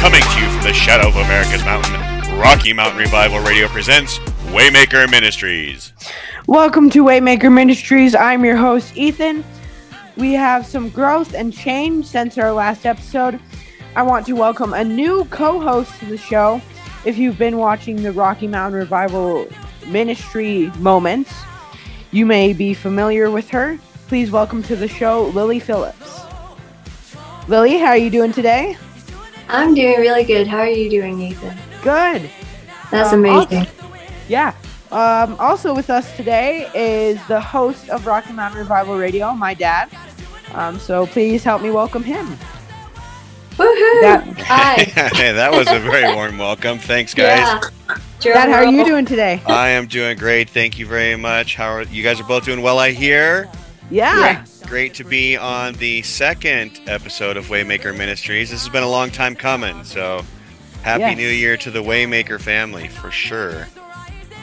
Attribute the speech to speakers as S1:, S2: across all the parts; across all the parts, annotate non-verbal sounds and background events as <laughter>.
S1: Coming to you from the shadow of America's mountain, Rocky Mountain Revival Radio presents Waymaker Ministries.
S2: Welcome to Waymaker Ministries. I'm your host, Ethan. We have some growth and change since our last episode. I want to welcome a new co host to the show. If you've been watching the Rocky Mountain Revival Ministry moments, you may be familiar with her. Please welcome to the show Lily Phillips. Lily, how are you doing today?
S3: I'm doing really good. How are you doing, Ethan?
S2: Good.
S3: That's
S2: Um,
S3: amazing.
S2: Yeah. Um, also with us today is the host of Rocky Mountain Revival Radio, my dad. Um, so please help me welcome him.
S3: Woohoo!
S2: Dad,
S3: Hi. <laughs>
S1: hey, that was a very warm welcome. Thanks, guys.
S3: Yeah.
S2: Dad, how are you doing today?
S1: I am doing great. Thank you very much. How are you guys are both doing well, I hear.
S2: Yeah.
S3: Yeah.
S1: Great to be on the second episode of Waymaker Ministries. This has been a long time coming, so happy
S2: Yes.
S1: new year to the Waymaker family for sure.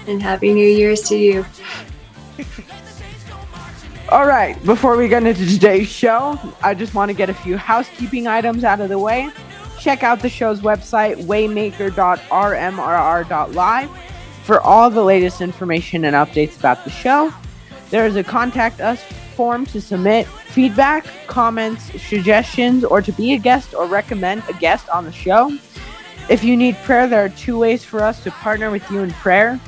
S3: And happy New Year's to you. <laughs>
S2: All right. Before we get into today's show, I just want to get a few housekeeping items out of the way. Check out the show's website, waymaker.rmrr.live, for all the latest information and updates about the show. There is a contact us form to submit feedback, comments, suggestions, or to be a guest or recommend a guest on the show. If you need prayer, there are two ways for us to partner with you in prayer.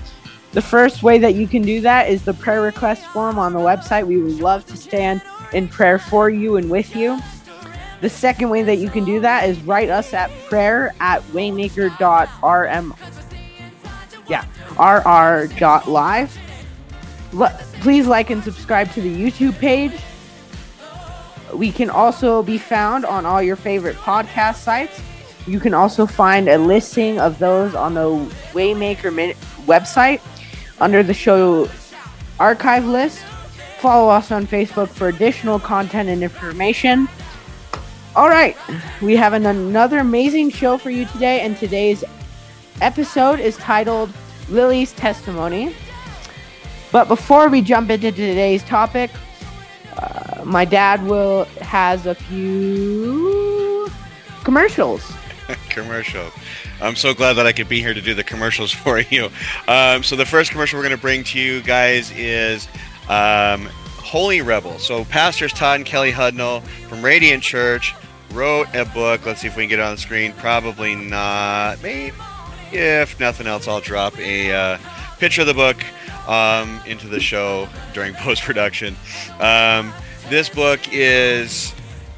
S2: The first way that you can do that is the prayer request form on the website. We would love to stand in prayer for you and with you. The second way that you can do that is write us at prayer at waymaker.rm. Yeah, rr.live. L- please like and subscribe to the YouTube page. We can also be found on all your favorite podcast sites. You can also find a listing of those on the Waymaker website under the show archive list. Follow us on Facebook for additional content and information. All right, we have an- another amazing show for you today, and today's episode is titled Lily's Testimony. But before we jump into today's topic, uh, my dad will has a few commercials. <laughs>
S1: commercial. I'm so glad that I could be here to do the commercials for <laughs> you. Um, so the first commercial we're going to bring to you guys is um, Holy Rebel. So pastors Todd and Kelly Hudnall from Radiant Church wrote a book. Let's see if we can get it on the screen. Probably not. Maybe. If nothing else, I'll drop a uh, picture of the book um, into the show during <laughs> post production. Um, this book is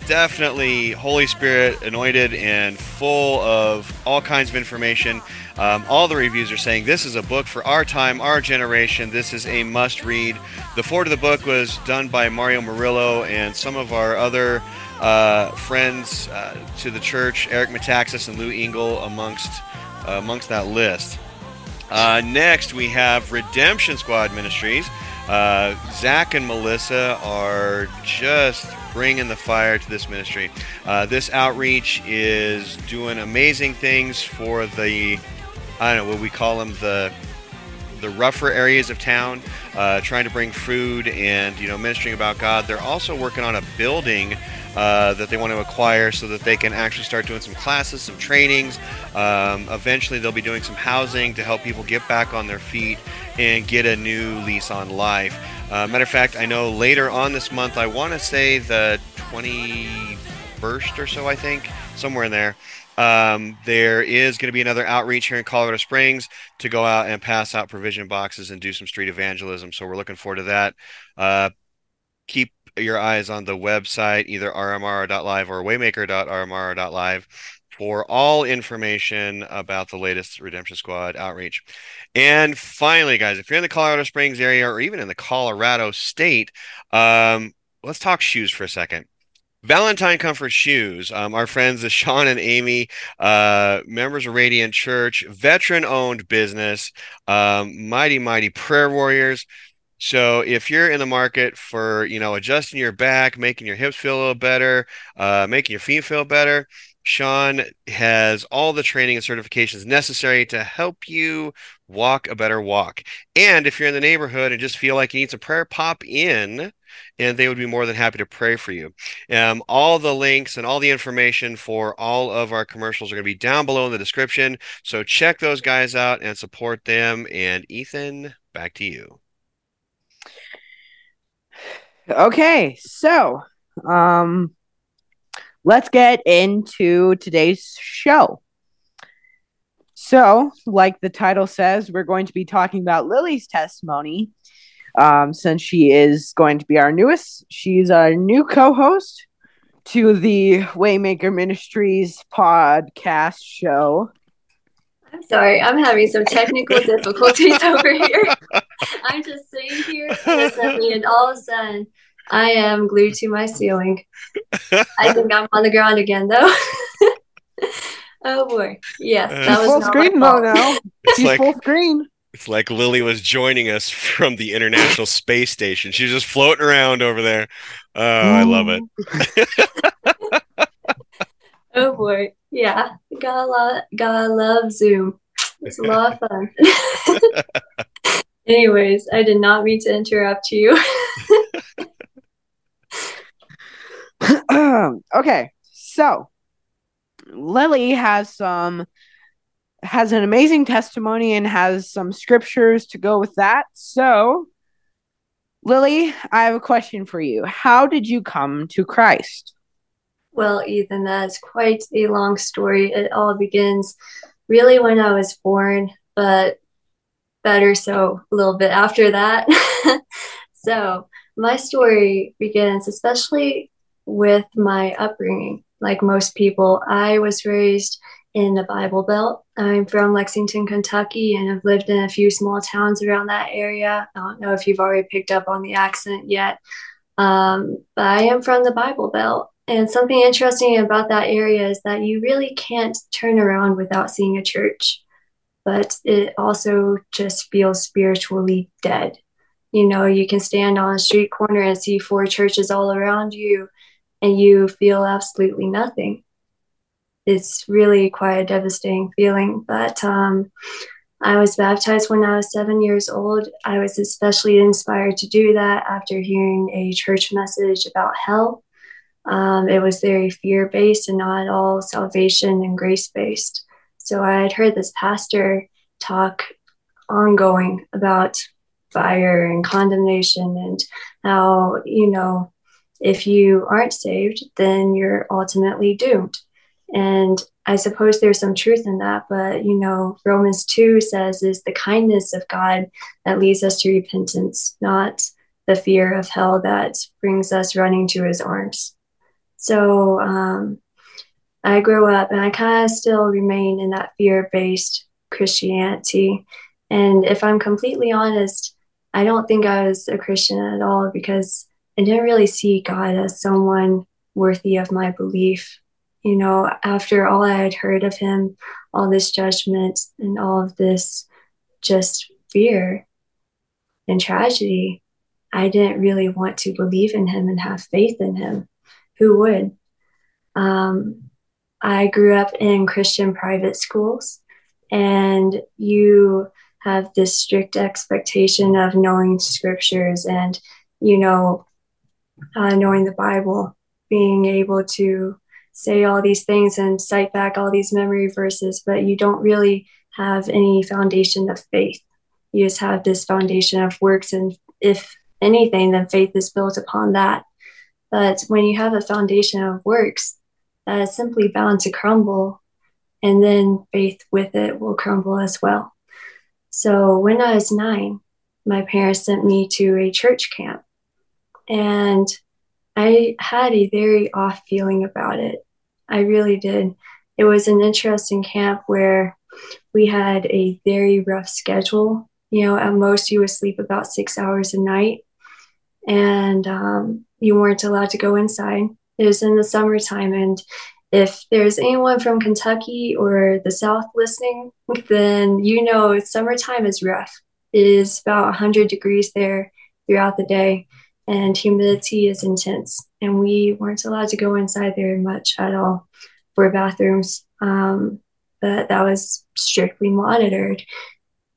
S1: definitely Holy Spirit anointed and full of all kinds of information. Um, all the reviews are saying this is a book for our time, our generation. This is a must read. The forward of the book was done by Mario Murillo and some of our other uh, friends uh, to the church, Eric Metaxas and Lou Engle, amongst uh, amongst that list. Uh, next, we have Redemption Squad Ministries. Uh, Zach and Melissa are just bringing the fire to this ministry. Uh, this outreach is doing amazing things for the, I don't know what we call them, the the rougher areas of town, uh, trying to bring food and you know ministering about God. They're also working on a building uh, that they want to acquire so that they can actually start doing some classes, some trainings. Um, eventually, they'll be doing some housing to help people get back on their feet and get a new lease on life. Uh, matter of fact, I know later on this month, I want to say the 21st or so, I think, somewhere in there. Um, there is going to be another outreach here in Colorado Springs to go out and pass out provision boxes and do some street evangelism. So we're looking forward to that. Uh, keep your eyes on the website, either rmr.live or waymaker.rmr.live for all information about the latest Redemption Squad outreach. And finally, guys, if you're in the Colorado Springs area or even in the Colorado state, um, let's talk shoes for a second. Valentine Comfort Shoes, um, our friends, the Sean and Amy, uh, members of Radiant Church, veteran owned business, um, mighty, mighty prayer warriors. So if you're in the market for, you know, adjusting your back, making your hips feel a little better, uh, making your feet feel better, Sean has all the training and certifications necessary to help you walk a better walk. And if you're in the neighborhood and just feel like you need some prayer, pop in and they would be more than happy to pray for you. Um, all the links and all the information for all of our commercials are going to be down below in the description. So check those guys out and support them. And Ethan, back to you.
S2: Okay, so um, let's get into today's show. So, like the title says, we're going to be talking about Lily's testimony um, since she is going to be our newest. She's our new co host to the Waymaker Ministries podcast show.
S3: I'm sorry, I'm having some technical <laughs> difficulties over here. <laughs> I'm just sitting here and all of a sudden, I am glued to my ceiling. I think I'm on the ground again, though. <laughs> oh boy, yes,
S1: Uh,
S3: that was
S2: full screen
S3: my
S2: though now.
S1: It's
S2: She's
S1: like
S2: full screen.
S1: it's like Lily was joining us from the International Space Station. She's just floating around over there. Oh, I love it.
S3: Oh boy, yeah, gotta love, gotta love Zoom. It's a lot of fun. <laughs> Anyways, I did not mean to interrupt you. <laughs>
S2: okay, so Lily has some has an amazing testimony and has some scriptures to go with that. So, Lily, I have a question for you. How did you come to Christ?
S3: Well, Ethan, that's quite a long story. It all begins really when I was born, but better so a little bit after that. <laughs> so, my story begins especially with my upbringing. Like most people, I was raised in the Bible Belt. I'm from Lexington, Kentucky, and I've lived in a few small towns around that area. I don't know if you've already picked up on the accent yet, um, but I am from the Bible Belt. And something interesting about that area is that you really can't turn around without seeing a church, but it also just feels spiritually dead. You know, you can stand on a street corner and see four churches all around you, and you feel absolutely nothing. It's really quite a devastating feeling. But um, I was baptized when I was seven years old. I was especially inspired to do that after hearing a church message about hell. Um, it was very fear based and not at all salvation and grace based. So I had heard this pastor talk ongoing about fire and condemnation and how, you know, if you aren't saved, then you're ultimately doomed. And I suppose there's some truth in that, but you know, Romans 2 says is the kindness of God that leads us to repentance, not the fear of hell that brings us running to his arms. So um, I grew up and I kind of still remain in that fear based Christianity. And if I'm completely honest, I don't think I was a Christian at all because I didn't really see God as someone worthy of my belief. You know, after all I had heard of him, all this judgment and all of this just fear and tragedy, I didn't really want to believe in him and have faith in him. Who would? Um, I grew up in Christian private schools, and you have this strict expectation of knowing scriptures and, you know, uh, knowing the Bible, being able to say all these things and cite back all these memory verses, but you don't really have any foundation of faith. You just have this foundation of works, and if anything, then faith is built upon that. But when you have a foundation of works, that is simply bound to crumble, and then faith with it will crumble as well. So when I was nine, my parents sent me to a church camp, and I had a very off feeling about it. I really did. It was an interesting camp where we had a very rough schedule. You know, at most you would sleep about six hours a night, and um, you weren't allowed to go inside. It was in the summertime, and if there's anyone from Kentucky or the South listening, then you know summertime is rough. It is about 100 degrees there throughout the day, and humidity is intense. And we weren't allowed to go inside very much at all. for bathrooms. Um, but that was strictly monitored.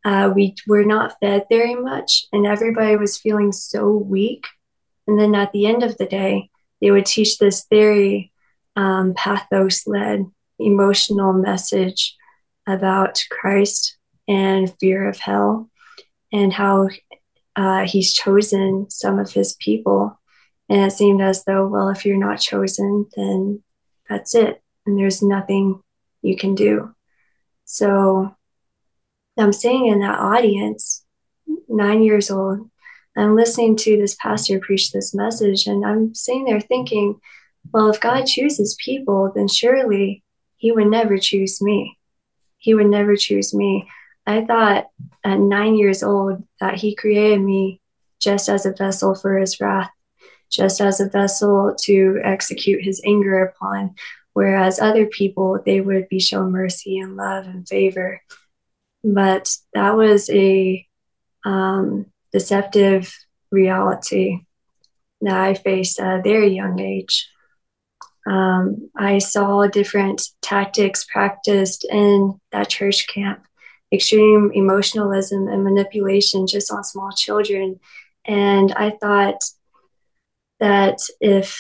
S3: Uh, we were not fed very much, and everybody was feeling so weak. And then at the end of the day, they would teach this very um, pathos led emotional message about Christ and fear of hell and how uh, he's chosen some of his people. And it seemed as though, well, if you're not chosen, then that's it. And there's nothing you can do. So I'm sitting in that audience, nine years old. I'm listening to this pastor preach this message, and I'm sitting there thinking, well, if God chooses people, then surely he would never choose me. He would never choose me. I thought at nine years old that he created me just as a vessel for his wrath, just as a vessel to execute his anger upon, whereas other people, they would be shown mercy and love and favor. But that was a um, deceptive reality that I faced at a very young age. Um, I saw different tactics practiced in that church camp extreme emotionalism and manipulation just on small children. And I thought that if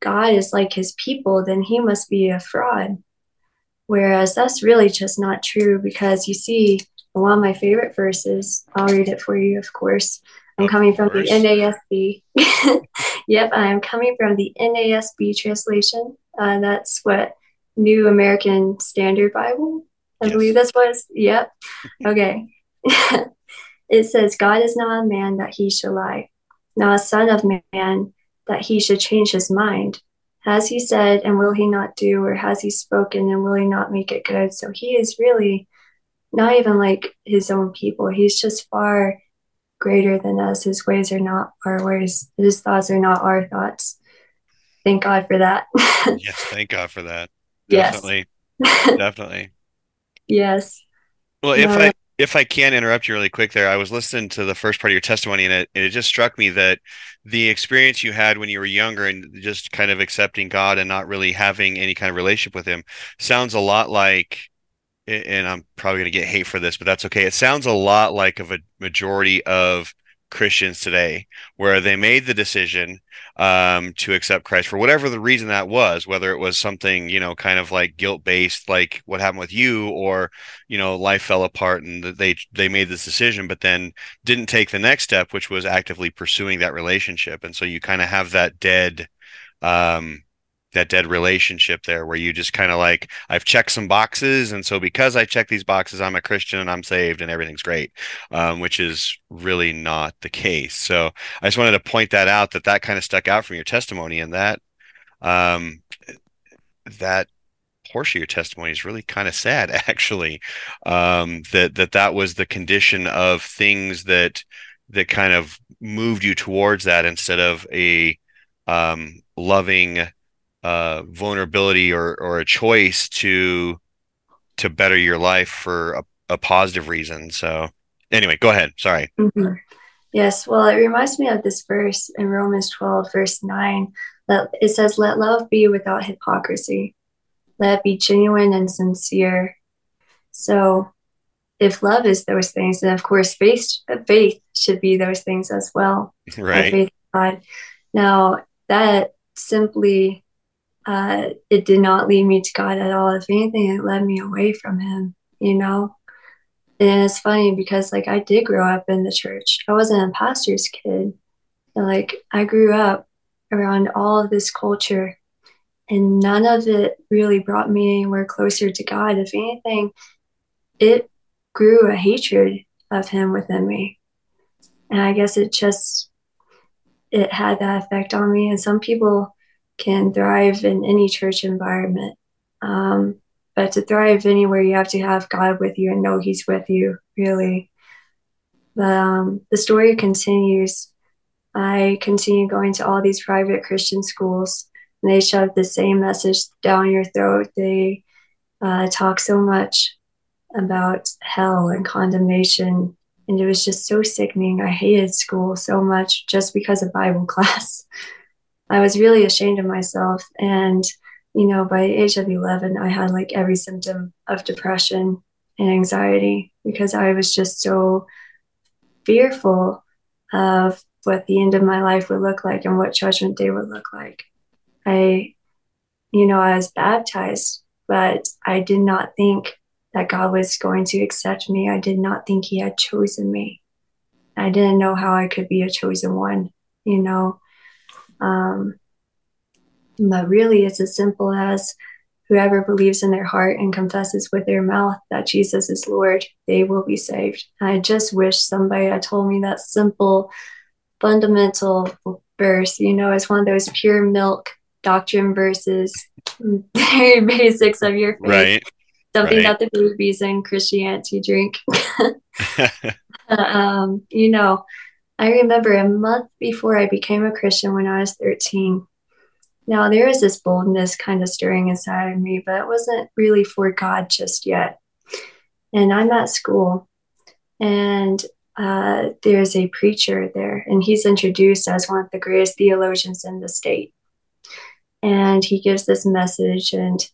S3: God is like his people, then he must be a fraud. Whereas that's really just not true because you see one of my favorite verses, I'll read it for you, of course. I'm coming from the NASB. <laughs> yep, I am coming from the NASB translation. Uh, that's what New American Standard Bible. I yes. believe this was. Yep. Okay. <laughs> it says, God is not a man that he should lie, not a son of man that he should change his mind. Has he said, and will he not do, or has he spoken, and will he not make it good? So he is really not even like his own people. He's just far greater than us. His ways are not our ways, his thoughts are not our thoughts. Thank God for that. <laughs>
S1: yes, thank God for that. Definitely.
S3: Yes. <laughs>
S1: Definitely.
S3: Yes.
S1: Well, if I if I can interrupt you really quick there, I was listening to the first part of your testimony and it, and it just struck me that the experience you had when you were younger and just kind of accepting God and not really having any kind of relationship with him sounds a lot like and I'm probably going to get hate for this, but that's okay. It sounds a lot like of a majority of Christians today, where they made the decision um, to accept Christ for whatever the reason that was, whether it was something you know kind of like guilt based, like what happened with you, or you know life fell apart and they they made this decision, but then didn't take the next step, which was actively pursuing that relationship, and so you kind of have that dead. Um, that dead relationship there where you just kind of like i've checked some boxes and so because i check these boxes i'm a christian and i'm saved and everything's great um, which is really not the case. So i just wanted to point that out that that kind of stuck out from your testimony and that um, that portion of your testimony is really kind of sad <laughs> actually. Um, that that that was the condition of things that that kind of moved you towards that instead of a um, loving uh, vulnerability or or a choice to to better your life for a, a positive reason. So anyway, go ahead. Sorry.
S3: Mm-hmm. Yes, well, it reminds me of this verse in Romans 12, verse 9, that it says, Let love be without hypocrisy. Let it be genuine and sincere. So if love is those things, then of course faith faith should be those things as well. <laughs>
S1: Right.
S3: Faith God. Now that simply uh, it did not lead me to God at all. If anything, it led me away from Him, you know? And it's funny because, like, I did grow up in the church. I wasn't a pastor's kid. Like, I grew up around all of this culture, and none of it really brought me anywhere closer to God. If anything, it grew a hatred of Him within me. And I guess it just, it had that effect on me. And some people, can thrive in any church environment. Um, but to thrive anywhere, you have to have God with you and know He's with you, really. But um, the story continues. I continue going to all these private Christian schools, and they shove the same message down your throat. They uh, talk so much about hell and condemnation, and it was just so sickening. I hated school so much just because of Bible <laughs> class. I was really ashamed of myself. And you know, by age of 11, I had like every symptom of depression and anxiety because I was just so fearful of what the end of my life would look like and what judgment day would look like. I, you know, I was baptized, but I did not think that God was going to accept me. I did not think He had chosen me. I didn't know how I could be a chosen one, you know. Um, but really, it's as simple as whoever believes in their heart and confesses with their mouth that Jesus is Lord, they will be saved. I just wish somebody had told me that simple, fundamental verse. You know, it's one of those pure milk doctrine verses, <laughs> very basics of your faith.
S1: Right.
S3: Something
S1: right.
S3: that the babies in Christianity drink. <laughs> <laughs> um, you know, I remember a month before I became a Christian when I was 13. Now, there is this boldness kind of stirring inside of me, but it wasn't really for God just yet. And I'm at school, and uh, there's a preacher there, and he's introduced as one of the greatest theologians in the state. And he gives this message, and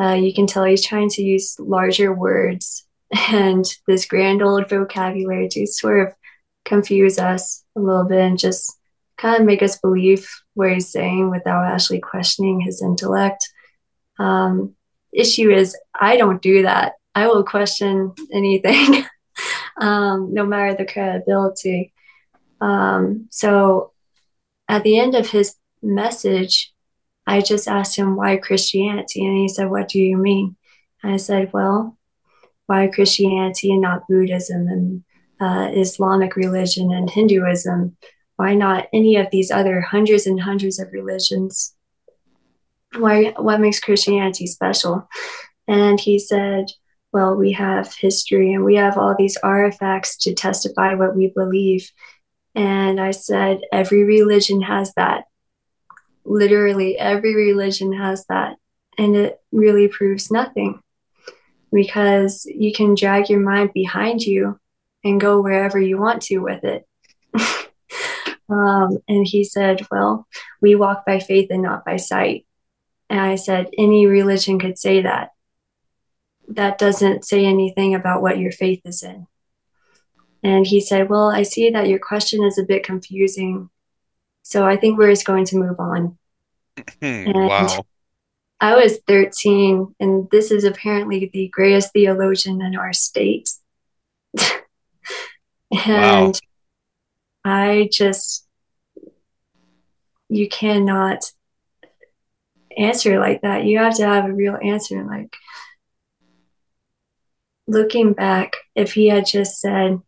S3: uh, you can tell he's trying to use larger words <laughs> and this grand old vocabulary to sort of confuse us a little bit and just kind of make us believe what he's saying without actually questioning his intellect. Um, issue is, I don't do that. I will question anything, <laughs> um, no matter the credibility. Um, so at the end of his message, I just asked him why Christianity, and he said, "What do you mean?" And I said, "Well, why Christianity and not Buddhism and uh, Islamic religion and Hinduism? Why not any of these other hundreds and hundreds of religions? Why? What makes Christianity special?" And he said, "Well, we have history and we have all these artifacts to testify what we believe." And I said, "Every religion has that." literally every religion has that and it really proves nothing because you can drag your mind behind you and go wherever you want to with it <laughs> um, and he said well we walk by faith and not by sight and i said any religion could say that that doesn't say anything about what your faith is in and he said well i see that your question is a bit confusing so I think we're just going to move on.
S1: Hmm, wow.
S3: I was 13, and this is apparently the greatest theologian in our state. <laughs> and wow. I just, you cannot answer like that. You have to have a real answer. Like, looking back, if he had just said,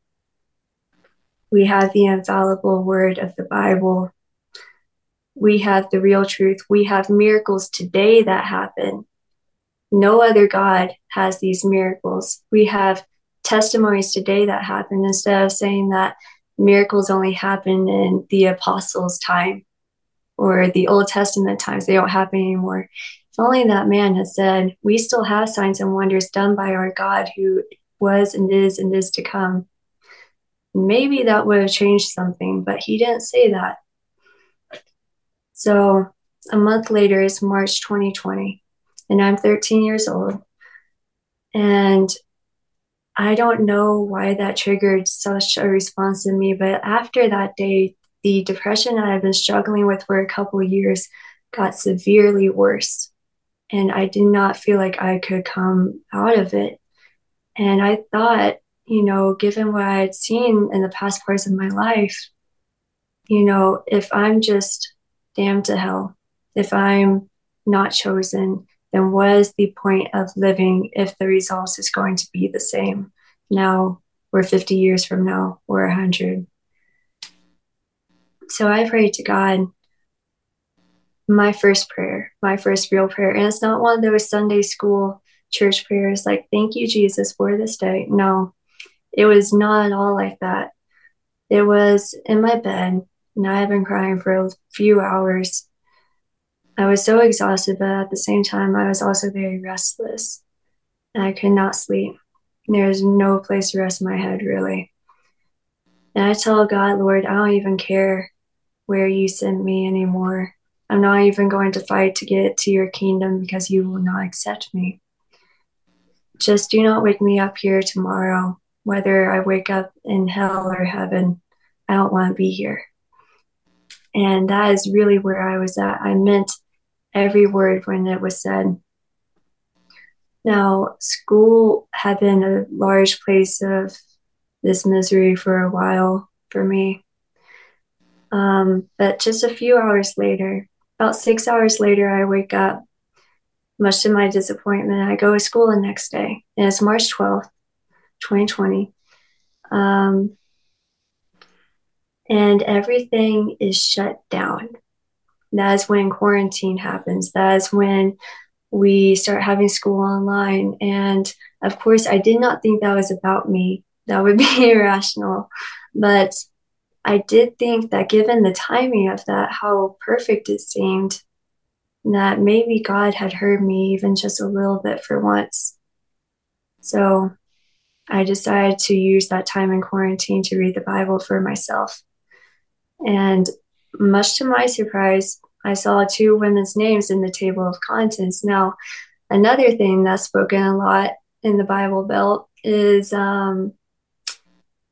S3: we have the infallible word of the Bible we have the real truth. We have miracles today that happen. No other God has these miracles. We have testimonies today that happen instead of saying that miracles only happen in the apostles' time or the Old Testament times. They don't happen anymore. If only that man had said, We still have signs and wonders done by our God who was and is and is to come. Maybe that would have changed something, but he didn't say that. So a month later is March 2020, and I'm 13 years old. And I don't know why that triggered such a response in me, but after that day, the depression that I had been struggling with for a couple years got severely worse. And I did not feel like I could come out of it. And I thought, you know, given what I had seen in the past parts of my life, you know, if I'm just damned to hell. If I'm not chosen, then what is the point of living if the result is going to be the same now or 50 years from now or 100? So I prayed to God my first prayer, my first real prayer. And it's not one of those Sunday school church prayers like, thank you, Jesus, for this day. No, it was not at all like that. It was in my bed and I had been crying for a few hours. I was so exhausted, but at the same time, I was also very restless. I could not sleep. There was no place to rest my head, really. And I tell God, Lord, I don't even care where you send me anymore. I'm not even going to fight to get to your kingdom because you will not accept me. Just do not wake me up here tomorrow, whether I wake up in hell or heaven. I don't want to be here. And that is really where I was at. I meant every word when it was said. Now, school had been a large place of this misery for a while for me. Um, but just a few hours later, about six hours later, I wake up. Much to my disappointment, I go to school the next day, and it's March 12th, 2020. Um, and everything is shut down. That is when quarantine happens. That is when we start having school online. And of course, I did not think that was about me. That would <laughs> be irrational. But I did think that given the timing of that, how perfect it seemed, that maybe God had heard me even just a little bit for once. So I decided to use that time in quarantine to read the Bible for myself. And much to my surprise, I saw two women's names in the table of contents. Now, another thing that's spoken a lot in the Bible Belt is um,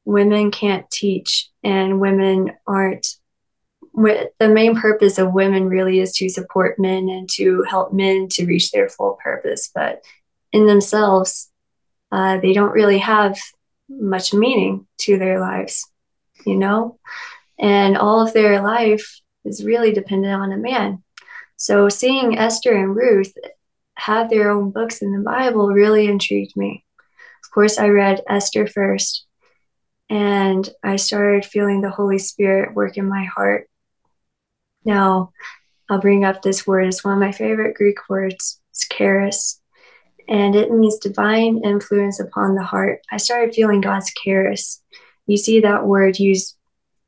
S3: women can't teach and women aren't. The main purpose of women really is to support men and to help men to reach their full purpose, but in themselves, uh, they don't really have much meaning to their lives, you know? And all of their life is really dependent on a man. So seeing Esther and Ruth have their own books in the Bible really intrigued me. Of course, I read Esther first, and I started feeling the Holy Spirit work in my heart. Now, I'll bring up this word. It's one of my favorite Greek words. It's charis, and it means divine influence upon the heart. I started feeling God's charis. You see that word used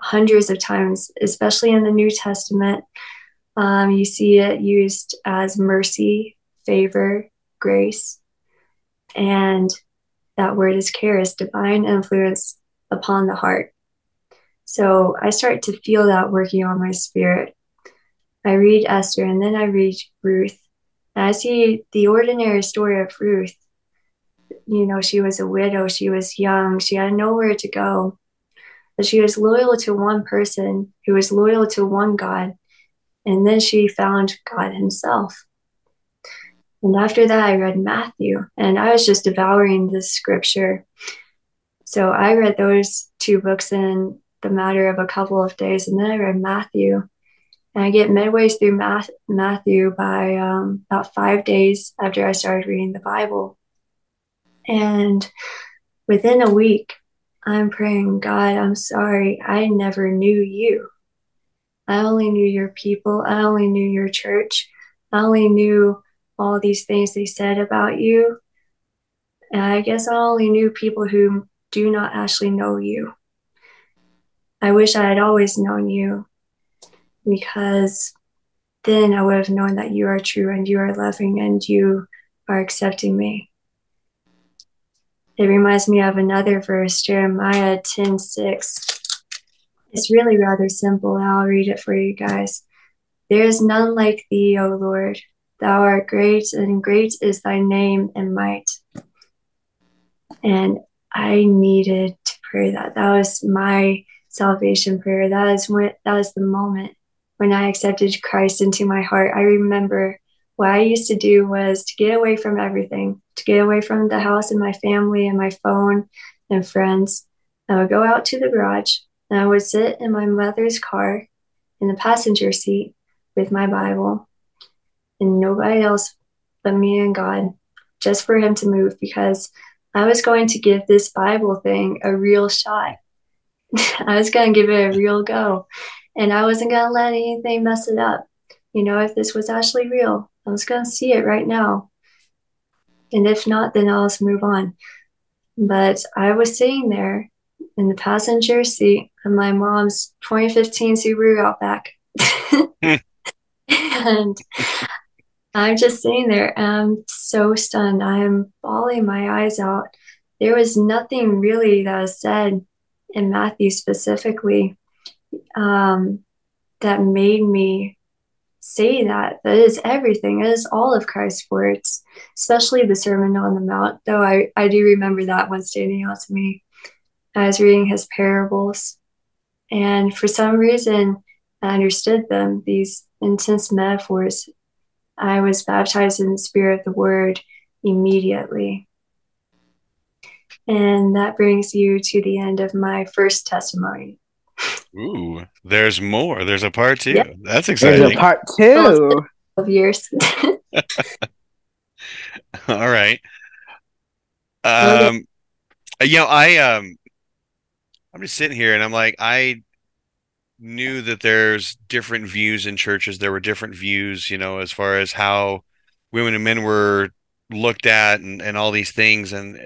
S3: hundreds of times, especially in the New Testament. Um, you see it used as mercy, favor, grace, and that word is charis, divine influence upon the heart. So I start to feel that working on my spirit. I read Esther and then I read Ruth. And I see the ordinary story of Ruth. You know, she was a widow, she was young, she had nowhere to go that she was loyal to one person who was loyal to one God. And then she found God Himself. And after that, I read Matthew, and I was just devouring this scripture. So I read those two books in the matter of a couple of days, and then I read Matthew. And I get midway through Math- Matthew by um, about five days after I started reading the Bible. And within a week, I'm praying, God, I'm sorry. I never knew you. I only knew your people. I only knew your church. I only knew all these things they said about you. And I guess I only knew people who do not actually know you. I wish I had always known you because then I would have known that you are true and you are loving and you are accepting me. It reminds me of another verse, Jeremiah 10 6. It's really rather simple. I'll read it for you guys. There is none like thee, O Lord. Thou art great, and great is thy name and might. And I needed to pray that. That was my salvation prayer. That is when that was the moment when I accepted Christ into my heart. I remember what I used to do was to get away from everything, to get away from the house and my family and my phone and friends. I would go out to the garage and I would sit in my mother's car in the passenger seat with my Bible and nobody else but me and God, just for Him to move because I was going to give this Bible thing a real shot. <laughs> I was going to give it a real go and I wasn't going to let anything mess it up. You know, if this was actually real, I was going to see it right now. And if not, then I'll just move on. But I was sitting there in the passenger seat of my mom's 2015 Subaru Outback. <laughs> and I'm just sitting there and I'm so stunned. I am bawling my eyes out. There was nothing really that was said in Matthew specifically um, that made me say that. That is everything. It is all of Christ's words, especially the Sermon on the Mount. Though I, I do remember that one standing out to me. I was reading his parables, and for some reason, I understood them, these intense metaphors. I was baptized in the Spirit of the Word immediately. And that brings you to the end of my first testimony.
S1: Ooh, there's more. There's a part two. Yep. That's exciting.
S2: There's a part two.
S3: Of years. <laughs>
S1: All right. Um, okay. you know, I um, I'm just sitting here and I'm like, I knew that there's different views in churches. There were different views, you know, as far as how women and men were looked at and, and all these things. And,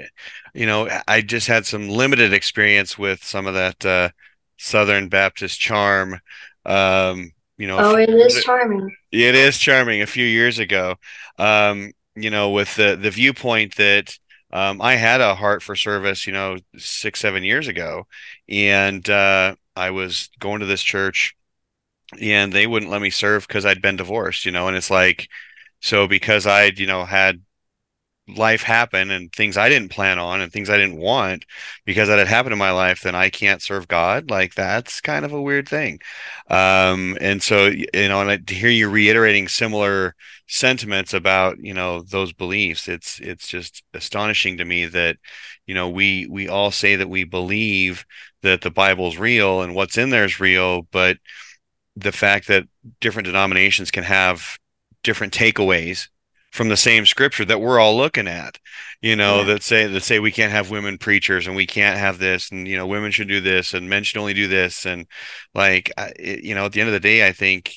S1: you know, I just had some limited experience with some of that uh, Southern Baptist charm. Um, you know,
S3: oh, it is charming.
S1: It is charming. A few years ago, um, you know, with the the viewpoint that um, I had a heart for service, you know, six seven years ago, and uh, I was going to this church, and they wouldn't let me serve because I'd been divorced, you know, and it's like, so because I'd you know had life happen and things I didn't plan on and things I didn't want because that had happened in my life, then I can't serve God. Like that's kind of a weird thing. Um, and so, you know, and to hear you reiterating similar sentiments about, you know, those beliefs, it's, it's just astonishing to me that, you know, we, we all say that we believe that the Bible's real and what's in there is real, but the fact that different denominations can have different takeaways from the same scripture that we're all looking at you know yeah. that say that say we can't have women preachers and we can't have this and you know women should do this and men should only do this. And like it, you know at the end of the day i think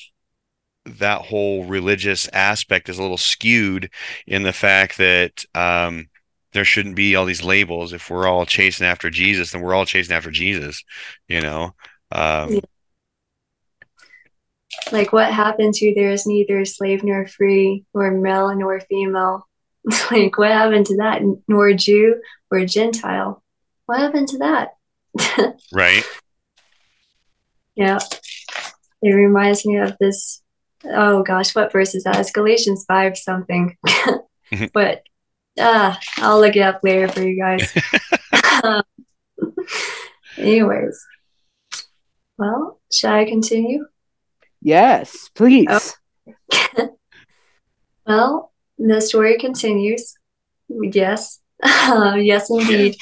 S1: that whole religious aspect is a little skewed in the fact that um, there shouldn't be all these labels. If we're all chasing after jesus then we're all chasing after jesus you know? Um, yeah
S3: like what happened to there is neither slave nor free, nor male nor female. <laughs> like what happened to that? Nor Jew or Gentile. What happened to that? <laughs>
S1: right.
S3: Yeah. It reminds me of this. Oh gosh, what verse is that? It's Galatians 5 something. Mm-hmm. <laughs> but uh, I'll look it up later for you guys. um, anyways, well, shall I continue?
S2: Yes, oh. please.
S3: Oh. <laughs> well, the story continues. Yes. <laughs> Yes, indeed.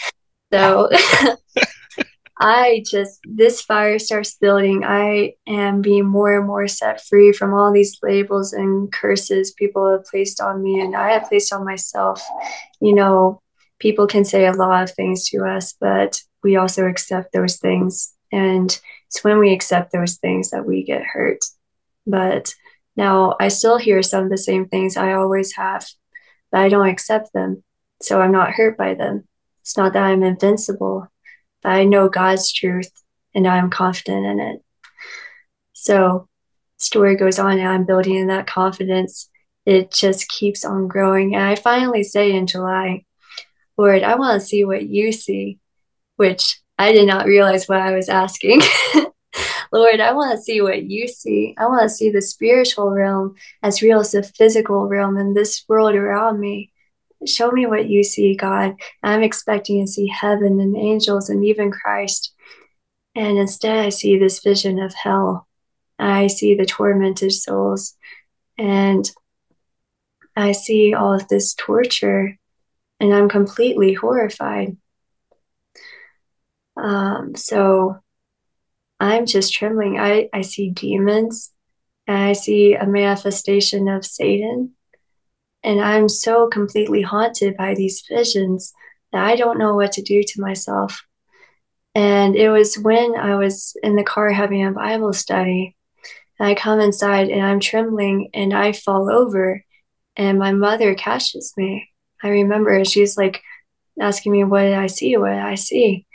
S3: So <laughs> I just, this fire starts building. I am being more and more set free from all these labels and curses people have placed on me and I have placed on myself. You know, people can say a lot of things to us, but we also accept those things. And it's when we accept those things that we get hurt. But now I still hear some of the same things I always have, but I don't accept them. So I'm not hurt by them. It's not that I'm invincible, but I know God's truth and I'm confident in it. So story goes on and I'm building in that confidence. It just keeps on growing. And I finally say in July, Lord, I want to see what you see, which I did not realize what I was asking. <laughs> Lord, I want to see what you see. I want to see the spiritual realm as real as the physical realm in this world around me. Show me what you see, God. I'm expecting to see heaven and angels and even Christ. And instead, I see this vision of hell. I see the tormented souls. And I see all of this torture. And I'm completely horrified. Um, so I'm just trembling. I, I see demons and I see a manifestation of Satan. And I'm so completely haunted by these visions that I don't know what to do to myself. And it was when I was in the car having a Bible study, and I come inside and I'm trembling and I fall over, and my mother catches me. I remember she's like asking me, What did I see? What did I see?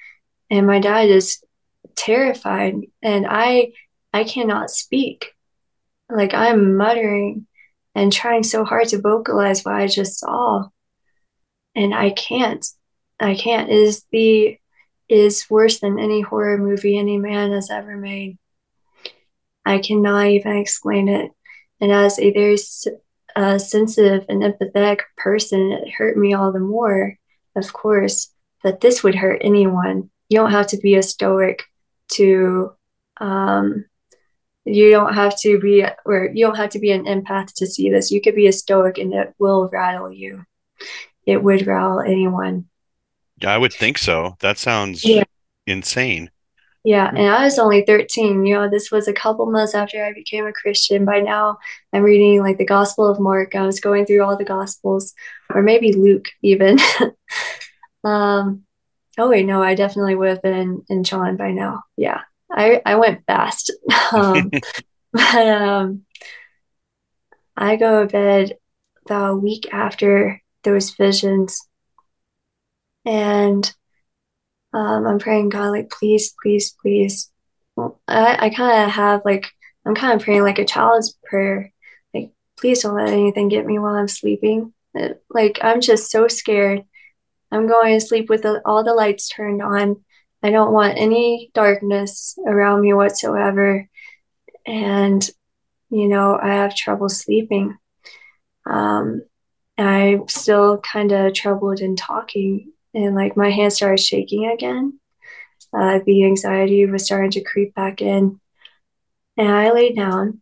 S3: And my dad is terrified and I I cannot speak. Like I'm muttering and trying so hard to vocalize what I just saw. And I can't. I can't. It is the is worse than any horror movie any man has ever made. I cannot even explain it. And as a very uh, sensitive and empathetic person, it hurt me all the more, of course, that this would hurt anyone. You don't have to be a stoic to, um, you don't have to be, or you don't have to be an empath to see this. You could be a stoic and it will rattle you. It would rattle anyone.
S1: Yeah, I would think so. That sounds yeah. insane.
S3: Yeah, and I was only 13. You know, this was a couple months after I became a Christian. By now, I'm reading like the Gospel of Mark. I was going through all the Gospels, or maybe Luke even. <laughs> um, oh wait, no, I definitely would have been in John by now. Yeah, I I went fast. <laughs> um, <laughs> but um, I go to bed the week after those visions, and um, I'm praying God, like, please, please, please. I, I kind of have like, I'm kind of praying like a child's prayer. Like, please don't let anything get me while I'm sleeping. It, like, I'm just so scared. I'm going to sleep with the, all the lights turned on. I don't want any darkness around me whatsoever. And, you know, I have trouble sleeping. Um, I'm still kind of troubled in talking and like my hands started shaking again. Uh, the anxiety was starting to creep back in. And I lay down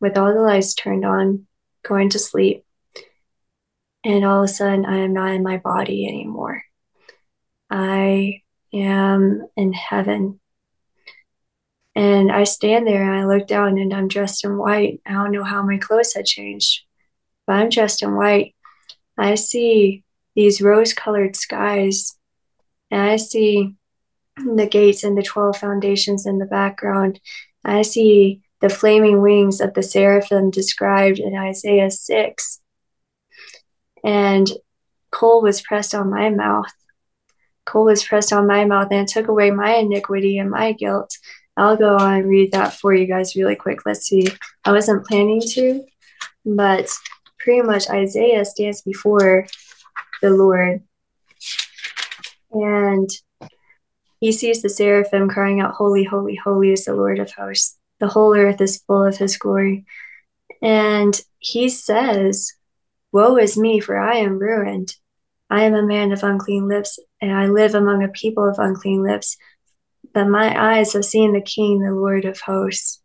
S3: with all the lights turned on, going to sleep. And all of a sudden, I am not in my body anymore. I am in heaven. And I stand there and I look down and I'm dressed in white. I don't know how my clothes had changed, but I'm dressed in white. I see these rose colored skies. And I see the gates and the 12 foundations in the background. I see the flaming wings of the seraphim described in Isaiah 6. And coal was pressed on my mouth. Coal was pressed on my mouth and took away my iniquity and my guilt. I'll go on and read that for you guys really quick. Let's see. I wasn't planning to, but pretty much Isaiah stands before the Lord. And he sees the seraphim crying out, Holy, holy, holy is the Lord of hosts. The whole earth is full of his glory. And he says, Woe is me, for I am ruined. I am a man of unclean lips, and I live among a people of unclean lips. But my eyes have seen the King, the Lord of hosts.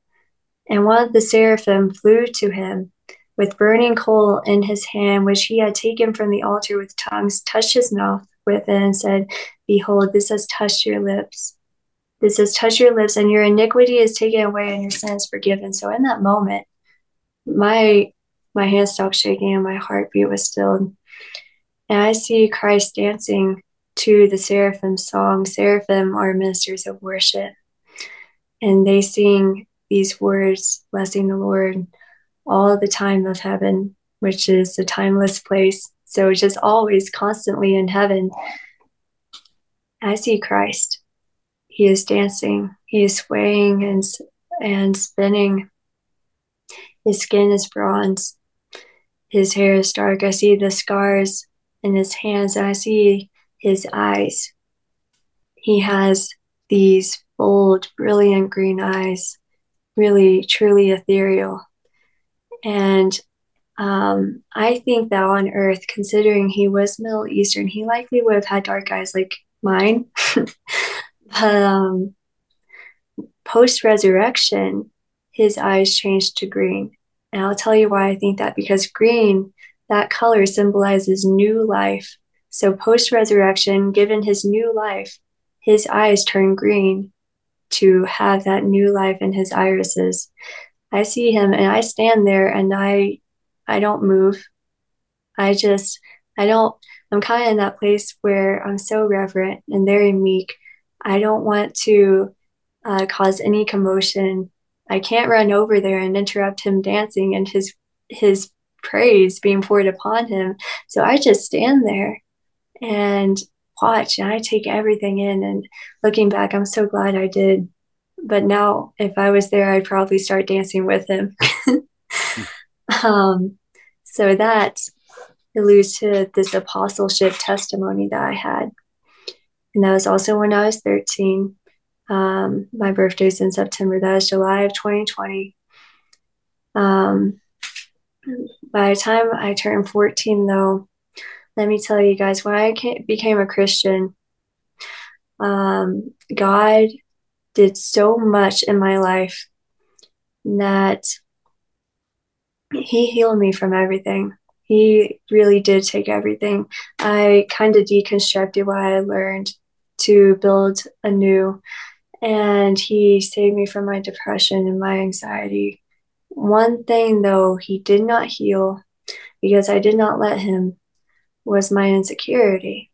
S3: And one of the seraphim flew to him with burning coal in his hand, which he had taken from the altar with tongues, touched his mouth with it, and said, Behold, this has touched your lips. This has touched your lips, and your iniquity is taken away, and your sin is forgiven. So in that moment, my my hands stopped shaking and my heartbeat was stilled. And I see Christ dancing to the seraphim song. Seraphim are ministers of worship. And they sing these words, blessing the Lord all the time of heaven, which is a timeless place. So it's just always constantly in heaven. I see Christ. He is dancing, he is swaying and, and spinning. His skin is bronze, his hair is dark. I see the scars in his hands, and I see his eyes. He has these bold, brilliant green eyes, really, truly ethereal. And um, I think that on Earth, considering he was Middle Eastern, he likely would have had dark eyes like mine. <laughs> but um, post resurrection, his eyes changed to green. And I'll tell you why I think that because green, that color symbolizes new life. So post resurrection, given his new life, his eyes turn green to have that new life in his irises. I see him and I stand there and I I don't move. I just I don't I'm kind of in that place where I'm so reverent and very meek. I don't want to uh, cause any commotion. I can't run over there and interrupt him dancing and his his praise being poured upon him. So I just stand there and watch and I take everything in and looking back I'm so glad I did but now if I was there, I'd probably start dancing with him. <laughs> um, so that alludes to this apostleship testimony that I had. And that was also when I was 13. Um, my birthday's in September. That is July of 2020. Um, by the time I turned 14, though, let me tell you guys, when I became a Christian, um, God did so much in my life that He healed me from everything. He really did take everything. I kind of deconstructed what I learned to build anew, and He saved me from my depression and my anxiety. One thing, though, He did not heal because I did not let Him was my insecurity.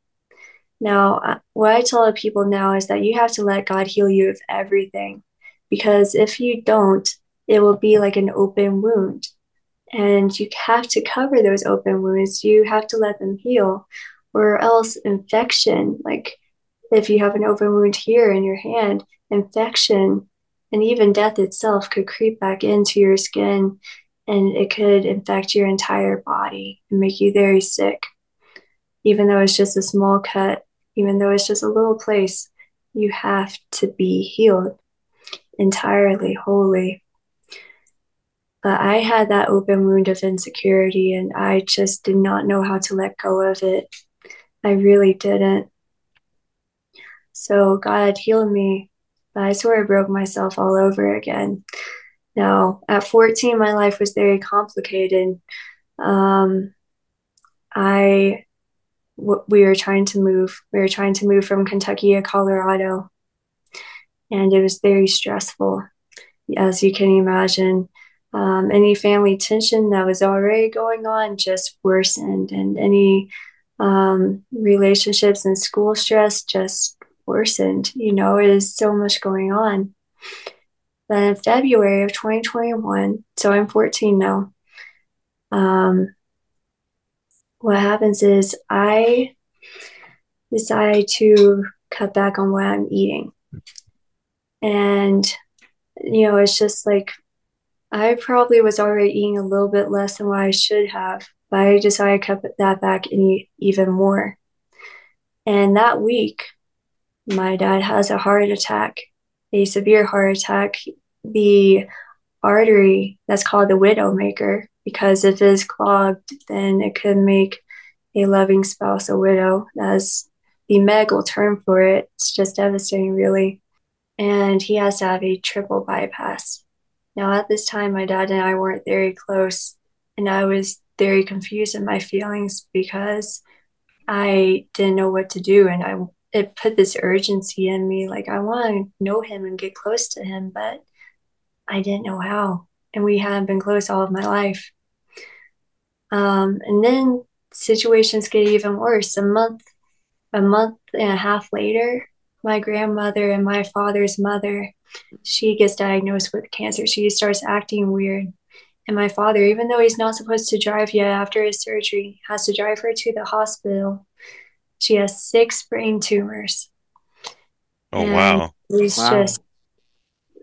S3: Now, what I tell people now is that you have to let God heal you of everything because if you don't, it will be like an open wound. And you have to cover those open wounds. You have to let them heal, or else infection, like if you have an open wound here in your hand, infection and even death itself could creep back into your skin and it could infect your entire body and make you very sick. Even though it's just a small cut, even though it's just a little place, you have to be healed entirely, wholly. But I had that open wound of insecurity and I just did not know how to let go of it. I really didn't. So God healed me, but I sort of broke myself all over again. Now, at 14, my life was very complicated. Um, I we were trying to move. We were trying to move from Kentucky to Colorado. And it was very stressful, as you can imagine. Um, any family tension that was already going on just worsened, and any um, relationships and school stress just worsened. You know, it is so much going on. Then in February of 2021, so I'm 14 now, um, what happens is I decide to cut back on what I'm eating. And, you know, it's just like I probably was already eating a little bit less than what I should have, but I decided to cut that back and eat even more. And that week, my dad has a heart attack, a severe heart attack. The artery that's called the widowmaker because if it is clogged, then it could make a loving spouse a widow. That's the medical term for it. It's just devastating, really. And he has to have a triple bypass. Now, at this time, my dad and I weren't very close, and I was very confused in my feelings because I didn't know what to do, and I it put this urgency in me, like I want to know him and get close to him, but I didn't know how and we hadn't been close all of my life. Um, and then situations get even worse. A month, a month and a half later, my grandmother and my father's mother, she gets diagnosed with cancer. She starts acting weird. And my father, even though he's not supposed to drive yet after his surgery, has to drive her to the hospital. She has six brain tumors.
S1: Oh, and wow.
S3: It's wow. just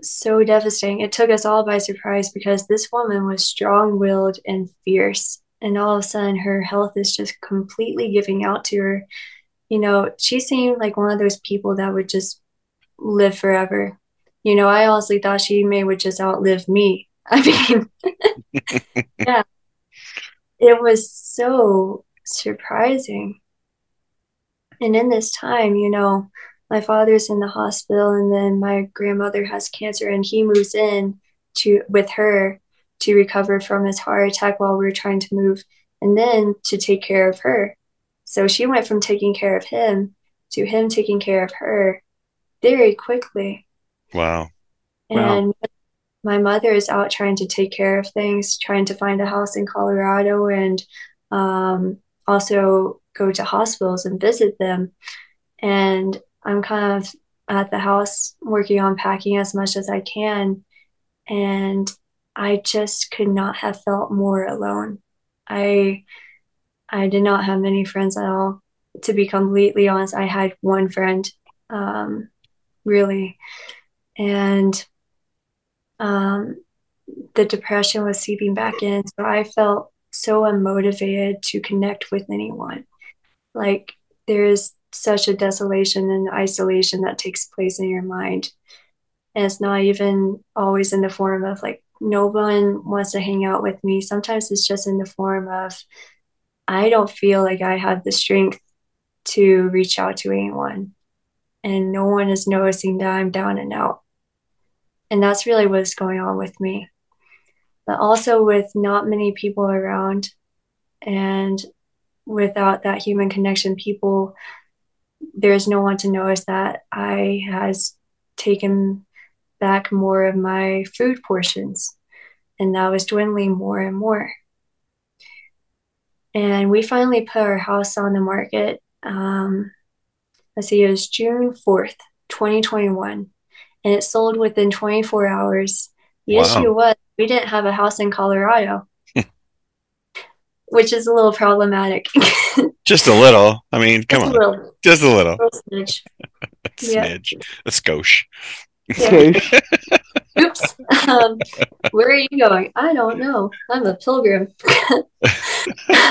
S3: so devastating. It took us all by surprise because this woman was strong willed and fierce. And all of a sudden, her health is just completely giving out to her. You know, she seemed like one of those people that would just live forever. You know, I honestly thought she may would just outlive me. <laughs> I mean, <laughs> yeah, it was so surprising. And in this time, you know, my father's in the hospital and then my grandmother has cancer and he moves in to with her to recover from his heart attack while we are trying to move and then to take care of her. So she went from taking care of him to him taking care of her very quickly.
S1: Wow.
S3: And wow. my mother is out trying to take care of things trying to find a house in colorado and um, also go to hospitals and visit them and I'm kind of at the house working on packing as much as I can. And I just could not have felt more alone. I I did not have many friends at all. To be completely honest, I had one friend, um, really, and um, the depression was seeping back in. So I felt so unmotivated to connect with anyone. Like there's such a desolation and isolation that takes place in your mind. And it's not even always in the form of like no one wants to hang out with me. Sometimes it's just in the form of I don't feel like I have the strength to reach out to anyone. And no one is noticing that I'm down and out. And that's really what's going on with me. But also with not many people around and without that human connection, people there's no one to notice that I has taken back more of my food portions and that was dwindling more and more. And we finally put our house on the market. Um, let's see, it was June 4th, 2021, and it sold within 24 hours. The wow. issue was we didn't have a house in Colorado, which is a little problematic. <laughs>
S1: Just a little. I mean, come Just on. A little. Just a little. A little smidge. a <laughs> smidge. Yeah. A skosh. Yeah. <laughs>
S3: Oops. Um, where are you going? I don't know. I'm a pilgrim.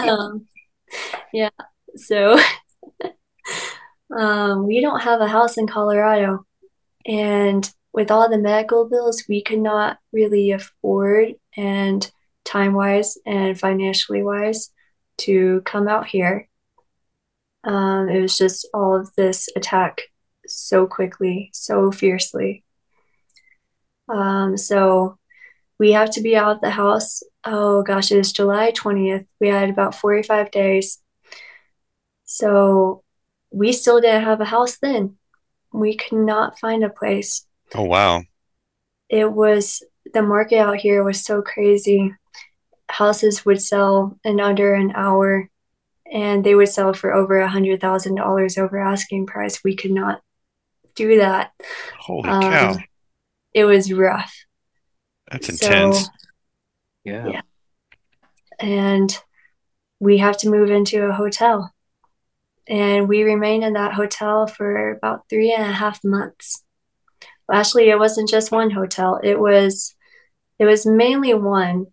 S3: um, yeah. So um, we don't have a house in Colorado. And with all the medical bills, we could not really afford and time wise and financially wise to come out here. Um, it was just all of this attack so quickly, so fiercely. Um, so we have to be out of the house. Oh gosh, it was July 20th. We had about 45 days. So we still didn't have a house then. We could not find a place.
S1: Oh, wow.
S3: It was the market out here was so crazy. Houses would sell in under an hour and they would sell for over a hundred thousand dollars over asking price. We could not do that.
S1: Holy um, cow
S3: it was rough.
S1: That's intense. So,
S2: yeah. Yeah.
S3: And we have to move into a hotel. And we remained in that hotel for about three and a half months. Well, actually, it wasn't just one hotel. It was it was mainly one,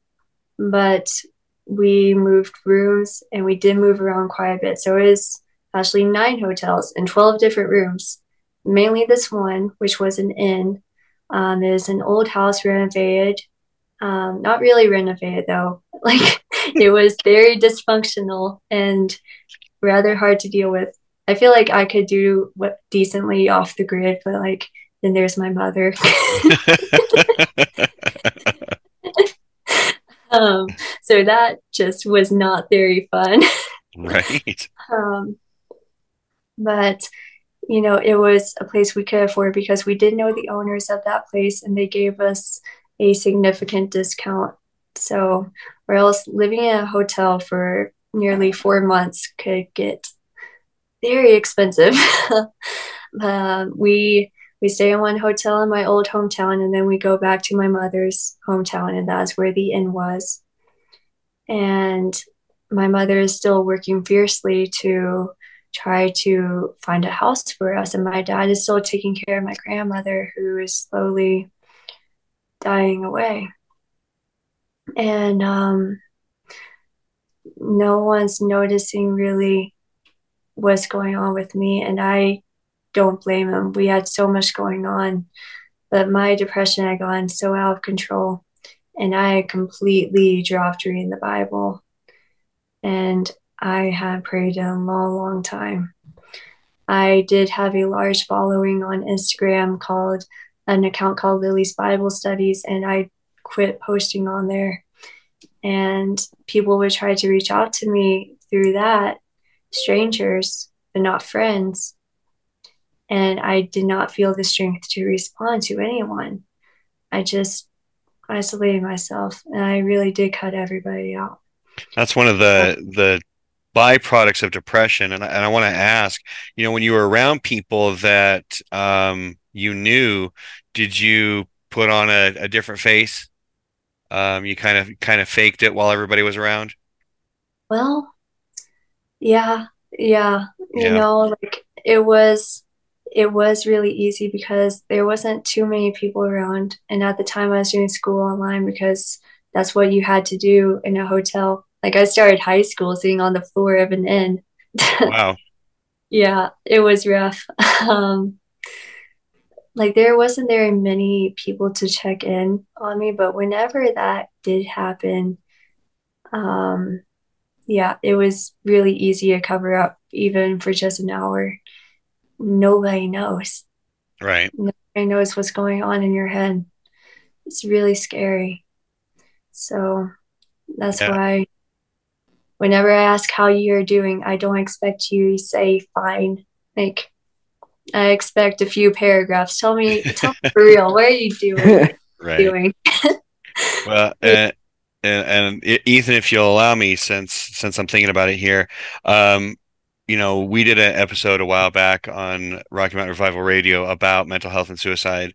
S3: but we moved rooms and we did move around quite a bit. So it was actually nine hotels and 12 different rooms. Mainly this one, which was an inn, um, it was an old house renovated. Um, not really renovated though. <laughs> Like it was very dysfunctional and rather hard to deal with. I feel like I could do what decently off the grid, but like then there's my mother. <laughs> <laughs> um, so that just was not very fun. <laughs>
S1: right.
S3: Um, but you know, it was a place we could afford because we did know the owners of that place and they gave us a significant discount. So, or else living in a hotel for nearly four months could get very expensive. <laughs> um, we we stay in one hotel in my old hometown and then we go back to my mother's hometown and that's where the inn was. And my mother is still working fiercely to try to find a house for us. And my dad is still taking care of my grandmother, who is slowly dying away. And um, no one's noticing really what's going on with me. And I don't blame them. We had so much going on, but my depression had gone so out of control. And I completely dropped reading the Bible. And I had prayed a long, long time. I did have a large following on Instagram called an account called Lily's Bible Studies, and I quit posting on there. And people would try to reach out to me through that, strangers, but not friends. And I did not feel the strength to respond to anyone. I just isolated myself and I really did cut everybody out.
S1: That's one of the the byproducts of depression. And, and I want to ask, you know, when you were around people that um, you knew, did you put on a, a different face? Um, you kind of kind of faked it while everybody was around.
S3: Well, yeah, yeah. You yeah. know, like it was it was really easy because there wasn't too many people around and at the time i was doing school online because that's what you had to do in a hotel like I started high school sitting on the floor of an inn. <laughs>
S1: Wow.
S3: yeah, it was rough. <laughs> Um, like there wasn't very many people to check in on me, but whenever that did happen, um, yeah, it was really easy to cover up, even for just an hour. Nobody knows.
S1: Right.
S3: Nobody knows what's going on in your head. It's really scary. So that's yeah. why whenever I ask how you're doing, I don't expect you to say fine. Like I expect a few paragraphs. Tell me, <laughs> tell me for real, what are you doing? <laughs>
S1: right. Doing. <laughs> well, and, and, and Ethan, if you'll allow me, since since I'm thinking about it here, um, you know, we did an episode a while back on Rocky Mountain Revival Radio about mental health and suicide.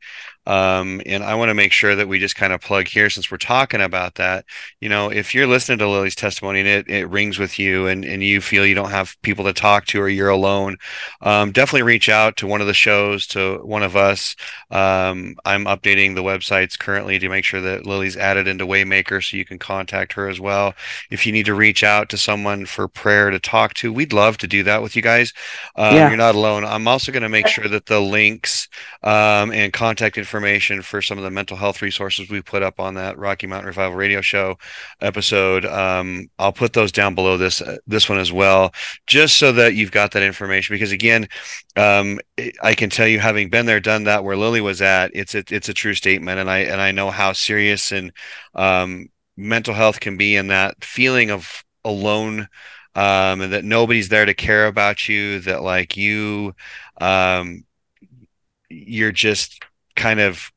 S1: Um, and I want to make sure that we just kind of plug here since we're talking about that. You know, if you're listening to Lily's testimony and it, it rings with you and, and you feel you don't have people to talk to or you're alone, um, definitely reach out to one of the shows, to one of us. Um, I'm updating the websites currently to make sure that Lily's added into Waymaker so you can contact her as well. If you need to reach out to someone for prayer to talk to, we'd love to do that with you guys. Um, yeah. You're not alone. I'm also going to make sure that the links um, and contact information information for some of the mental health resources we put up on that Rocky Mountain Revival Radio Show episode. Um, I'll put those down below this uh, this one as well, just so that you've got that information. Because again, um, I can tell you, having been there, done that, where Lily was at, it's a, it's a true statement, and I and I know how serious and um, mental health can be, and that feeling of alone. Um, and that nobody's there to care about you that like you um, you're just kind of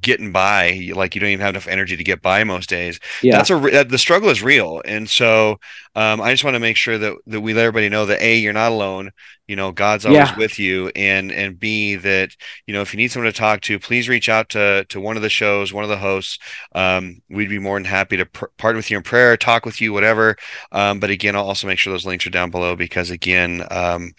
S1: getting by like you don't even have enough energy to get by most days. Yeah. That's a the struggle is real. And so um, i just want to make sure that that we let everybody know that a you're not alone. You know god's always yeah. with you. And and b that you know if you need someone to talk to please reach out to to one of the shows one of the hosts. Um, we'd be more than happy to pr- partner with you in prayer talk with you whatever. Um, but again i'll also make sure those links are down below because again um,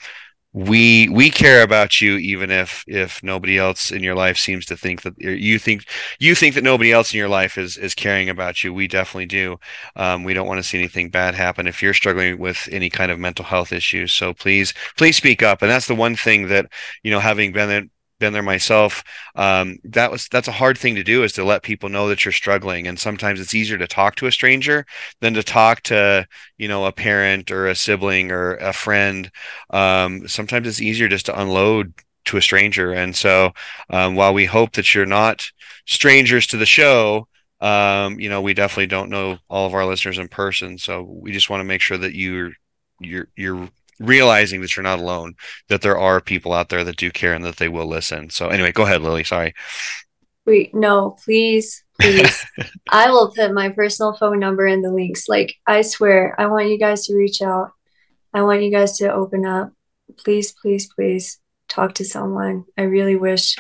S1: we we care about you even if if nobody else in your life seems to think that you think you think that nobody else in your life is is caring about you. We definitely do. Um, we don't want to see anything bad happen if you're struggling with any kind of mental health issues. So please please speak up. And that's the one thing that you know having been been there myself. Um, that was that's a hard thing to do is to let people know that you're struggling. And sometimes it's easier to talk to a stranger than to talk to you know a parent or a sibling or a friend. Um, sometimes it's easier just to unload to a stranger. And so um, while we hope that you're not strangers to the show. Um, you know, we definitely don't know all of our listeners in person, so we just want to make sure that you're you're you're realizing that you're not alone, that there are people out there that do care and that they will listen. So anyway, go ahead, Lily. Sorry.
S3: Wait, no, please, please. <laughs> I will put my personal phone number in the links. Like, I swear, I want you guys to reach out. I want you guys to open up. Please, please, please talk to someone. I really wish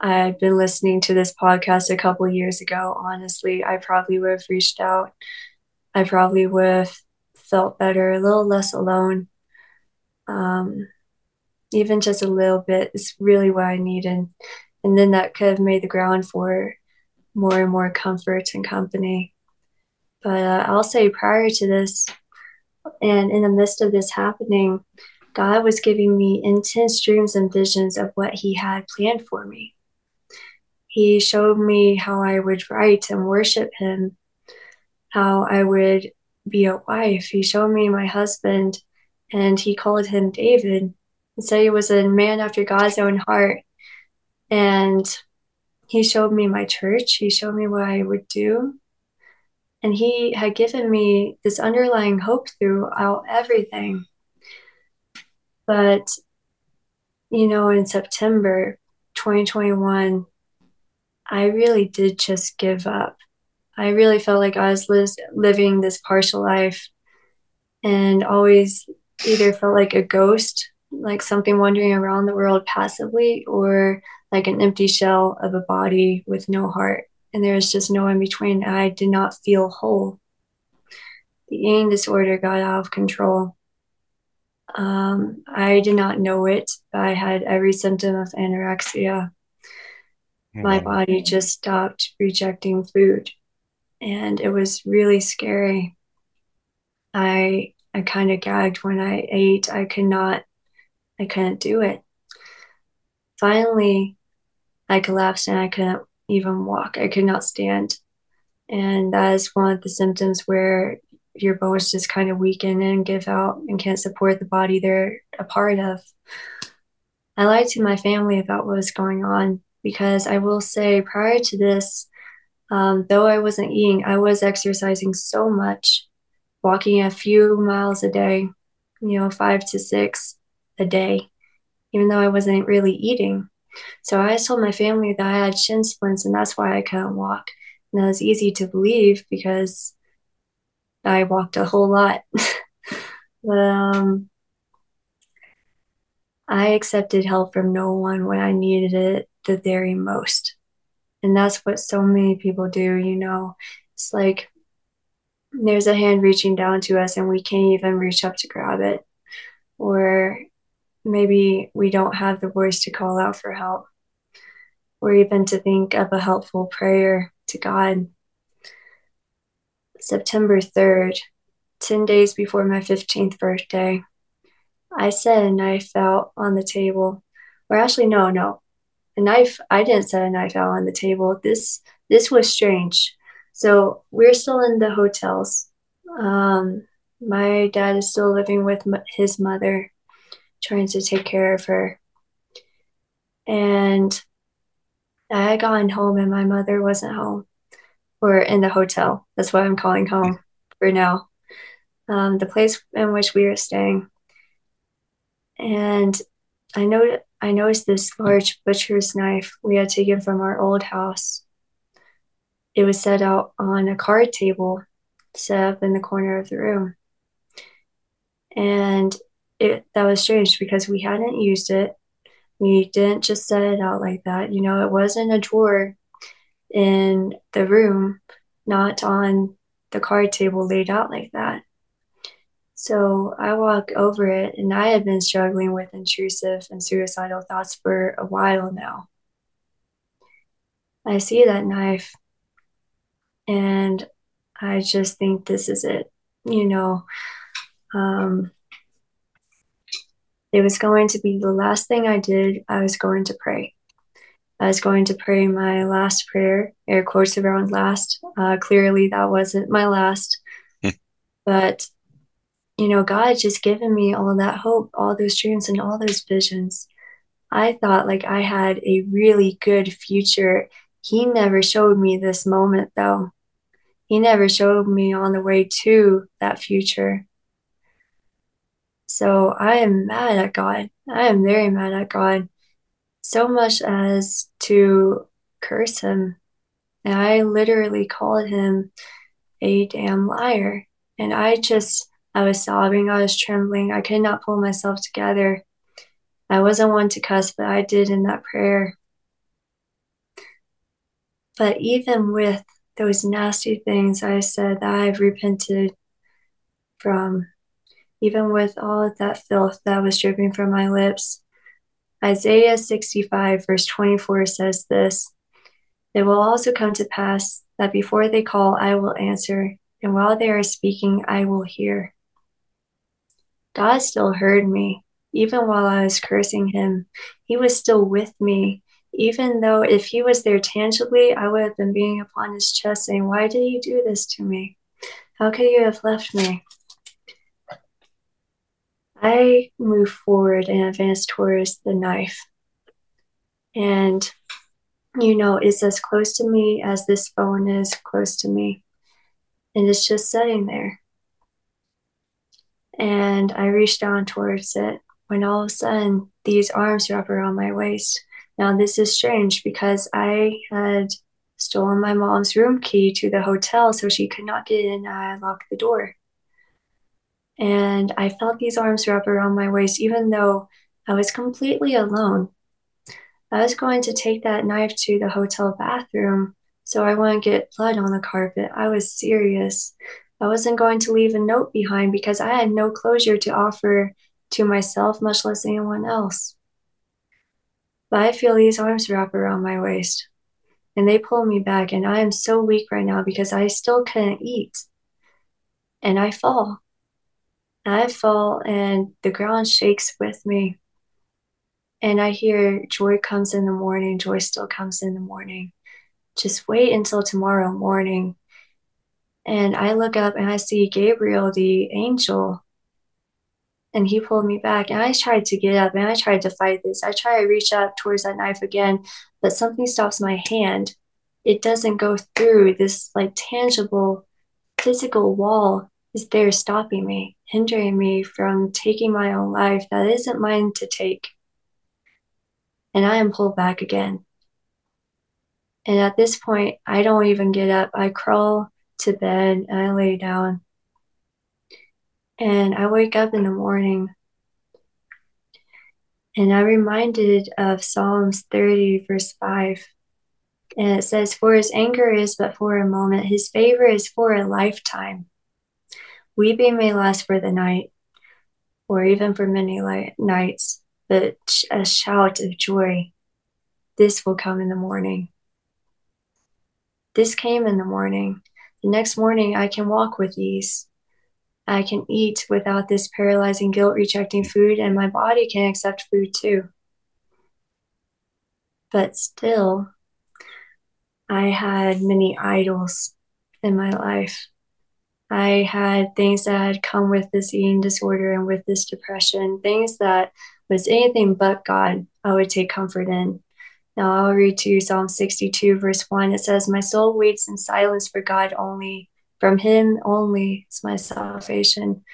S3: I had been listening to this podcast a couple years ago. Honestly, I probably would have reached out. I probably would have felt better, a little less alone um, even just a little bit is really what I need. And, and then that could have made the ground for more and more comfort and company. But uh, I'll say prior to this, and in the midst of this happening, God was giving me intense dreams and visions of what He had planned for me. He showed me how I would write and worship Him, how I would be a wife. He showed me my husband and he called him David and said he was a man after God's own heart. And he showed me my church, he showed me what I would do. And he had given me this underlying hope throughout everything. But, you know, in September 2021, I really did just give up. I really felt like I was li- living this partial life and always either felt like a ghost, like something wandering around the world passively, or like an empty shell of a body with no heart. And there was just no in between. I did not feel whole. The eating disorder got out of control. Um, I did not know it, but I had every symptom of anorexia. Mm-hmm. My body just stopped rejecting food, and it was really scary. I I kind of gagged when I ate. I could not, I couldn't do it. Finally, I collapsed and I couldn't even walk. I could not stand. And that is one of the symptoms where your bones just kind of weaken and give out and can't support the body they're a part of. I lied to my family about what was going on because I will say prior to this, um, though I wasn't eating, I was exercising so much, walking a few miles a day, you know, five to six a day, even though I wasn't really eating. So I told my family that I had shin splints and that's why I couldn't walk. And that was easy to believe because I walked a whole lot. but <laughs> um, I accepted help from no one when I needed it the very most. And that's what so many people do, you know. It's like there's a hand reaching down to us and we can't even reach up to grab it. Or maybe we don't have the voice to call out for help or even to think of a helpful prayer to God. September 3rd, 10 days before my 15th birthday, I set a knife out on the table. Or actually, no, no. A knife, I didn't set a knife out on the table. This this was strange. So we're still in the hotels. Um, my dad is still living with his mother, trying to take care of her. And I had gotten home and my mother wasn't home or in the hotel. That's what I'm calling home for now. Um, the place in which we were staying. And I know I noticed this large butcher's knife we had taken from our old house. It was set out on a card table set up in the corner of the room. And it that was strange because we hadn't used it. We didn't just set it out like that. You know, it was in a drawer in the room, not on the card table laid out like that. So I walk over it, and I had been struggling with intrusive and suicidal thoughts for a while now. I see that knife, and I just think this is it. You know, um, it was going to be the last thing I did. I was going to pray. I was going to pray my last prayer, air quotes around last. Uh, clearly, that wasn't my last. Hmm. but, you know, God just given me all that hope, all those dreams, and all those visions. I thought like I had a really good future. He never showed me this moment, though. He never showed me on the way to that future. So I am mad at God. I am very mad at God so much as to curse him. And I literally called him a damn liar. And I just, I was sobbing, I was trembling, I could not pull myself together. I wasn't one to cuss, but I did in that prayer. But even with those nasty things I said that I've repented from, even with all of that filth that was dripping from my lips, Isaiah 65, verse 24 says this It will also come to pass that before they call, I will answer, and while they are speaking, I will hear. God still heard me, even while I was cursing him. He was still with me, even though if he was there tangibly, I would have been beating upon his chest saying, Why did you do this to me? How could you have left me? I move forward and advance towards the knife. And, you know, it's as close to me as this phone is close to me. And it's just sitting there. And I reach down towards it when all of a sudden these arms wrap around my waist. Now, this is strange because I had stolen my mom's room key to the hotel so she could not get in. I locked the door. And I felt these arms wrap around my waist, even though I was completely alone. I was going to take that knife to the hotel bathroom so I wouldn't get blood on the carpet. I was serious. I wasn't going to leave a note behind because I had no closure to offer to myself, much less anyone else. But I feel these arms wrap around my waist and they pull me back, and I am so weak right now because I still couldn't eat. And I fall. I fall and the ground shakes with me. And I hear joy comes in the morning, joy still comes in the morning. Just wait until tomorrow morning. And I look up and I see Gabriel, the angel, and he pulled me back. And I tried to get up and I tried to fight this. I try to reach up towards that knife again, but something stops my hand. It doesn't go through this like tangible physical wall is there stopping me, hindering me from taking my own life that isn't mine to take. And I am pulled back again. And at this point, I don't even get up. I crawl to bed and I lay down. And I wake up in the morning and I'm reminded of Psalms 30, verse 5. And it says, For his anger is but for a moment, his favor is for a lifetime. Weeping may last for the night, or even for many nights, but a shout of joy, this will come in the morning. This came in the morning. The next morning, I can walk with ease. I can eat without this paralyzing guilt rejecting food, and my body can accept food too. But still, I had many idols in my life. I had things that had come with this eating disorder and with this depression, things that was anything but God, I would take comfort in. Now I'll read to you Psalm 62, verse 1. It says, My soul waits in silence for God only. From Him only is my salvation.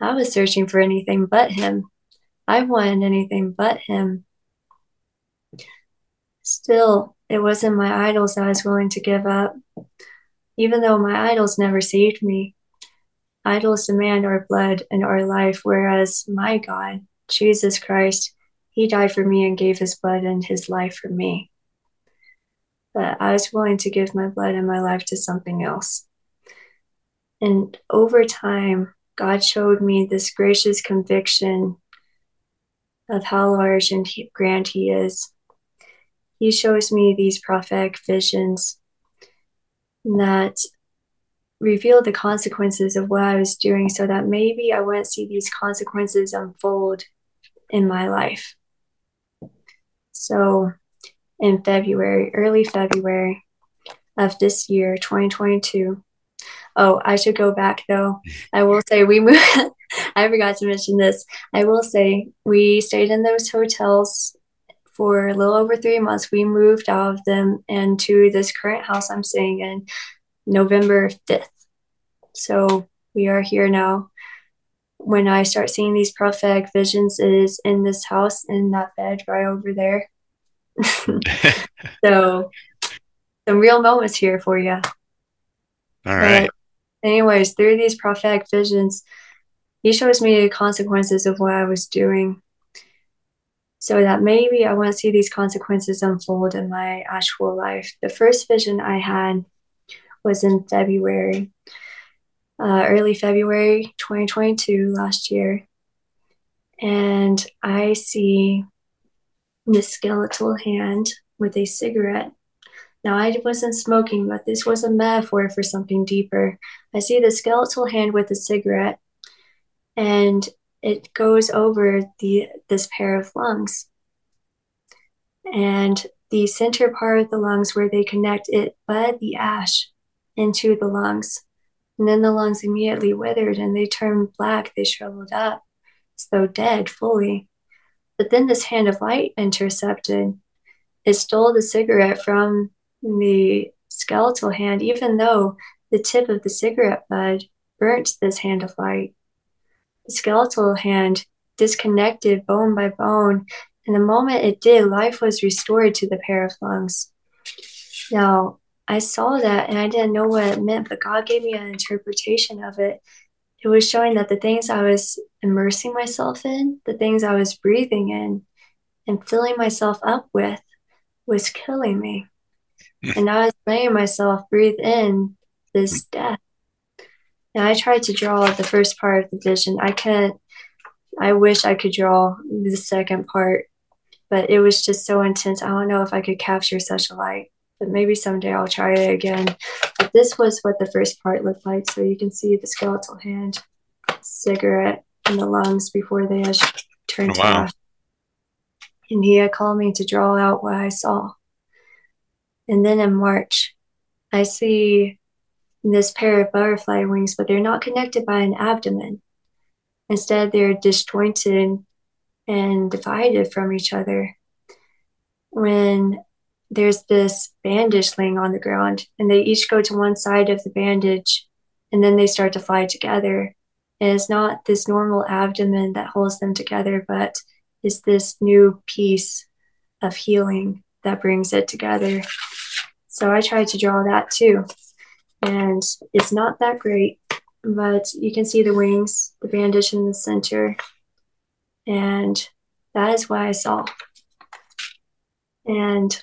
S3: I was searching for anything but Him. I wanted anything but Him. Still, it wasn't my idols I was willing to give up, even though my idols never saved me. Idols demand our blood and our life, whereas my God, Jesus Christ, He died for me and gave His blood and His life for me. But I was willing to give my blood and my life to something else. And over time, God showed me this gracious conviction of how large and grand He is he shows me these prophetic visions that reveal the consequences of what I was doing so that maybe I wouldn't see these consequences unfold in my life. So in February, early February of this year, 2022. Oh, I should go back though. I will <laughs> say we moved. <laughs> I forgot to mention this. I will say we stayed in those hotels for a little over three months. We moved out of them into this current house I'm staying in November 5th. So we are here now. When I start seeing these prophetic visions, it is in this house in that bed right over there. <laughs> so some real moments here for you.
S1: All right.
S3: But anyways, through these prophetic visions, he shows me the consequences of what I was doing so that maybe I won't see these consequences unfold in my actual life. The first vision I had was in February, uh, early February 2022, last year. And I see the skeletal hand with a cigarette. Now, I wasn't smoking, but this was a metaphor for something deeper. I see the skeletal hand with a cigarette, and it goes over the this pair of lungs. And the center part of the lungs where they connect it bled the ash into the lungs. And then the lungs immediately withered and they turned black, they shriveled up, as though dead fully. But then this hand of light intercepted. It stole the cigarette from the skeletal hand, even though the tip of the cigarette bud burnt this hand of light. The skeletal hand disconnected bone by bone, and the moment it did, life was restored to the pair of lungs. Now, I saw that and I didn't know what it meant, but God gave me an interpretation of it. It was showing that the things I was immersing myself in, the things I was breathing in and filling myself up with, was killing me. And I was letting myself breathe in this hmm. death. And I tried to draw the first part of the vision. I can't, I wish I could draw the second part, but it was just so intense. I don't know if I could capture such a light, but maybe someday I'll try it again. But this was what the first part looked like. So you can see the skeletal hand, cigarette, and the lungs before they had turned
S1: oh, wow.
S3: to ash. and he had called me to draw out what I saw. And then in March, I see this pair of butterfly wings, but they're not connected by an abdomen. Instead, they're disjointed and divided from each other. When there's this bandage laying on the ground, and they each go to one side of the bandage, and then they start to fly together. And it's not this normal abdomen that holds them together, but is this new piece of healing that brings it together. So I tried to draw that too. And it's not that great, but you can see the wings, the bandage in the center. And that is what I saw. And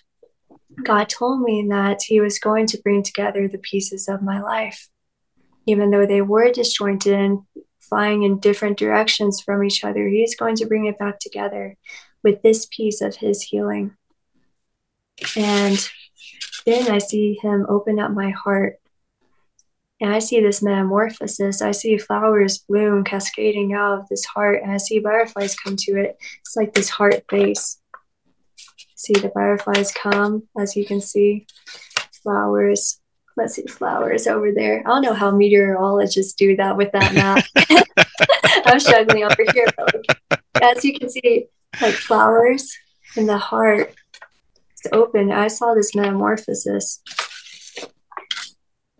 S3: God told me that He was going to bring together the pieces of my life, even though they were disjointed and flying in different directions from each other. He is going to bring it back together with this piece of His healing. And then I see Him open up my heart. And I see this metamorphosis. I see flowers bloom cascading out of this heart, and I see butterflies come to it. It's like this heart base see the butterflies come, as you can see. Flowers. Let's see flowers over there. I don't know how meteorologists do that with that map. <laughs> <laughs> I'm struggling over here, but like, as you can see, like flowers in the heart open. I saw this metamorphosis.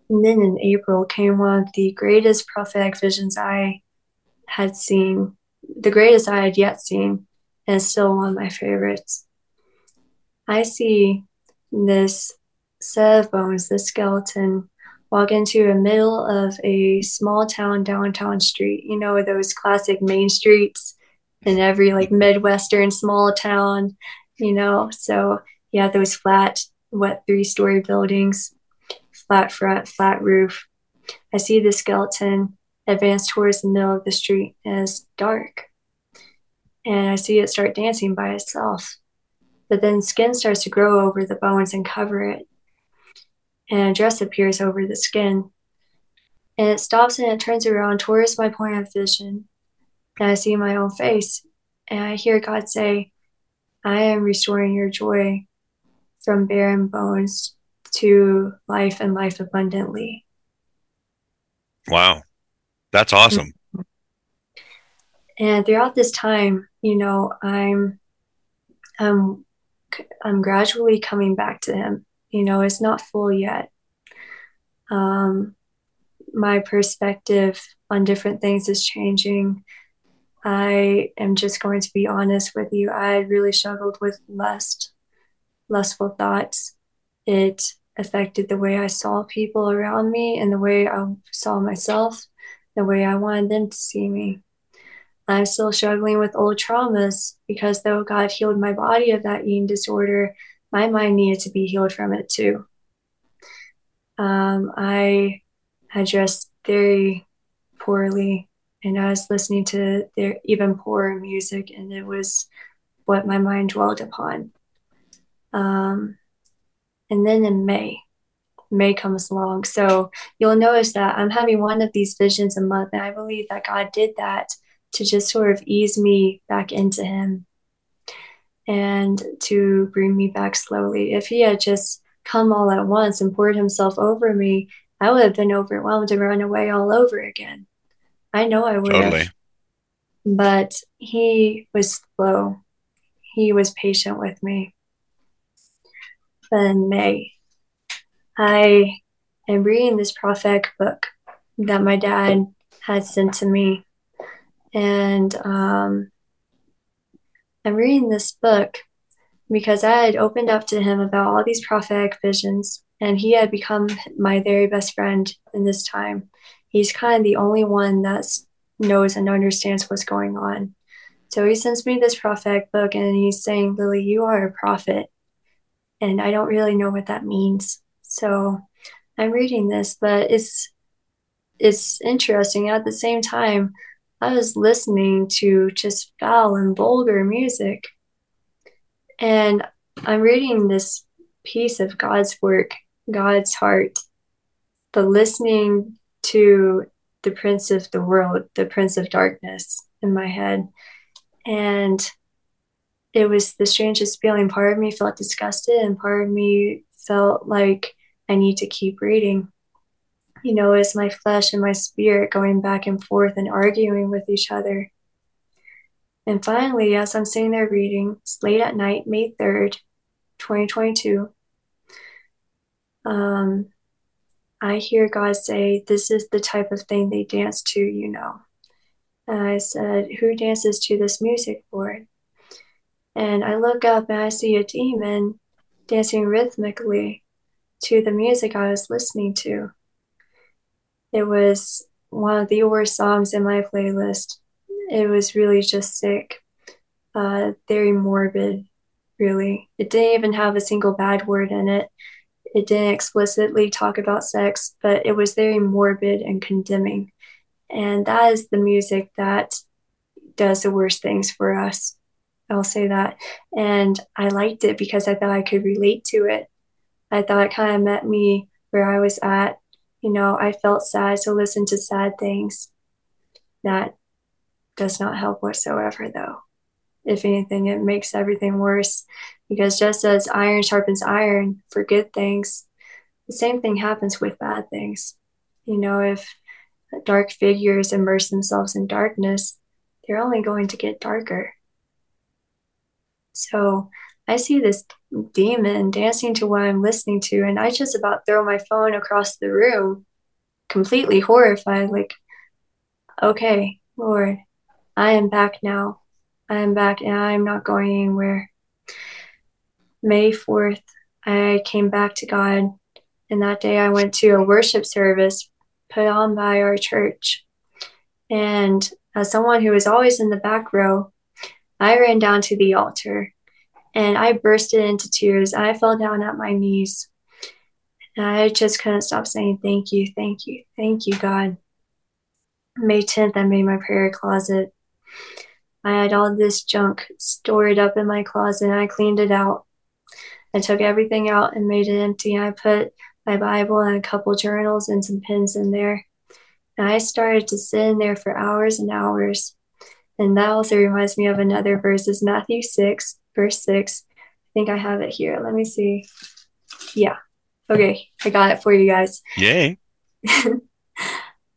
S3: And then in April came one of the greatest prophetic visions I had seen, the greatest I had yet seen, and still one of my favorites. I see this set of bones, this skeleton, walk into the middle of a small town downtown street. You know, those classic main streets in every like Midwestern small town, you know. So have those flat, wet three story buildings, flat front, flat roof. I see the skeleton advance towards the middle of the street as dark. And I see it start dancing by itself but then skin starts to grow over the bones and cover it. And a dress appears over the skin. And it stops and it turns around towards my point of vision. And I see my own face. And I hear God say, I am restoring your joy from barren bones to life and life abundantly.
S1: Wow. That's awesome.
S3: And throughout this time, you know, I'm I'm I'm gradually coming back to him. You know, it's not full yet. Um, my perspective on different things is changing. I am just going to be honest with you. I really struggled with lust, lustful thoughts. It affected the way I saw people around me and the way I saw myself, the way I wanted them to see me. I'm still struggling with old traumas because though God healed my body of that eating disorder, my mind needed to be healed from it too. Um, I had dressed very poorly and I was listening to their even poorer music, and it was what my mind dwelled upon. Um, and then in May, May comes along. So you'll notice that I'm having one of these visions a month, and I believe that God did that to just sort of ease me back into him and to bring me back slowly. If he had just come all at once and poured himself over me, I would have been overwhelmed and run away all over again. I know I would totally. have. But he was slow. He was patient with me. Then May, I am reading this prophetic book that my dad had sent to me and um, I'm reading this book because I had opened up to him about all these prophetic visions, and he had become my very best friend in this time. He's kind of the only one that knows and understands what's going on. So he sends me this prophetic book, and he's saying, Lily, you are a prophet. And I don't really know what that means. So I'm reading this, but it's it's interesting. At the same time, I was listening to just foul and vulgar music. And I'm reading this piece of God's work, God's heart, the listening to the prince of the world, the prince of darkness in my head. And it was the strangest feeling. Part of me felt disgusted, and part of me felt like I need to keep reading. You know, it's my flesh and my spirit going back and forth and arguing with each other. And finally, as I'm sitting there reading, it's late at night, May 3rd, 2022, um, I hear God say, This is the type of thing they dance to, you know. And I said, Who dances to this music, Lord? And I look up and I see a demon dancing rhythmically to the music I was listening to. It was one of the worst songs in my playlist. It was really just sick, uh, very morbid, really. It didn't even have a single bad word in it. It didn't explicitly talk about sex, but it was very morbid and condemning. And that is the music that does the worst things for us. I'll say that. And I liked it because I thought I could relate to it. I thought it kind of met me where I was at. You know, I felt sad to listen to sad things. That does not help whatsoever, though. If anything, it makes everything worse because just as iron sharpens iron for good things, the same thing happens with bad things. You know, if dark figures immerse themselves in darkness, they're only going to get darker. So I see this demon dancing to what I'm listening to, and I just about throw my phone across the room, completely horrified, like, okay, Lord, I am back now. I am back and I am not going anywhere. May 4th, I came back to God, and that day I went to a worship service put on by our church. And as someone who was always in the back row, I ran down to the altar and I bursted into tears. I fell down at my knees. I just couldn't stop saying, Thank you, thank you, thank you, God. May 10th, I made my prayer closet. I had all this junk stored up in my closet I cleaned it out. I took everything out and made it empty. I put my Bible and a couple journals and some pens in there. And I started to sit in there for hours and hours. And that also reminds me of another verse is Matthew 6, verse 6. I think I have it here. Let me see. Yeah. Okay. I got it for you guys. <laughs>
S1: Yay.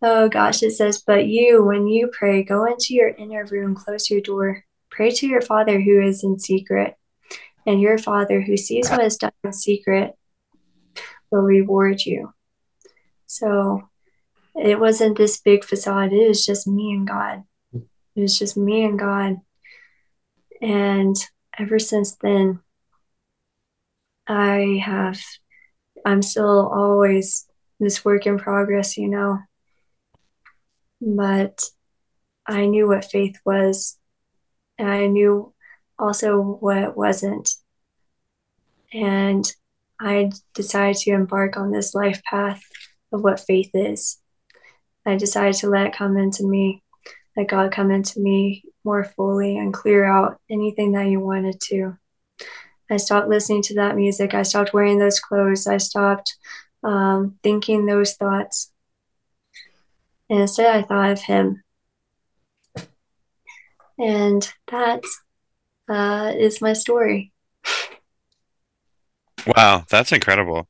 S3: oh gosh. It says, But you, when you pray, go into your inner room, close your door, pray to your Father who is in secret. And your Father who sees what is done in secret will reward you. So it wasn't this big facade. It was just me and God. It was just me and God. And ever since then, I have, I'm still always this work in progress, you know. But I knew what faith was, and I knew also what it wasn't. And I decided to embark on this life path of what faith is. I decided to let it come into me let God come into me more fully and clear out anything that you wanted to. I stopped listening to that music. I stopped wearing those clothes. I stopped um, thinking those thoughts. And instead, I thought of Him. And that uh, is my story.
S1: Wow, that's incredible.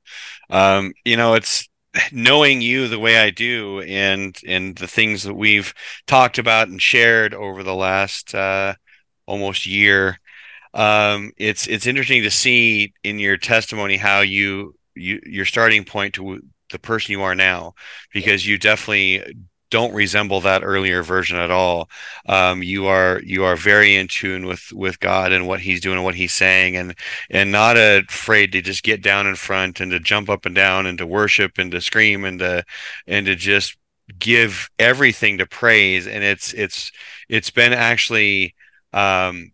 S1: Um, you know, it's knowing you the way I do and and the things that we've talked about and shared over the last uh, almost year, um, it's it's interesting to see in your testimony how you you your starting point to the person you are now because you definitely don't resemble that earlier version at all. Um, you are you are very in tune with with God and what He's doing and what He's saying, and and not afraid to just get down in front and to jump up and down and to worship and to scream and to and to just give everything to praise. And it's it's it's been actually um,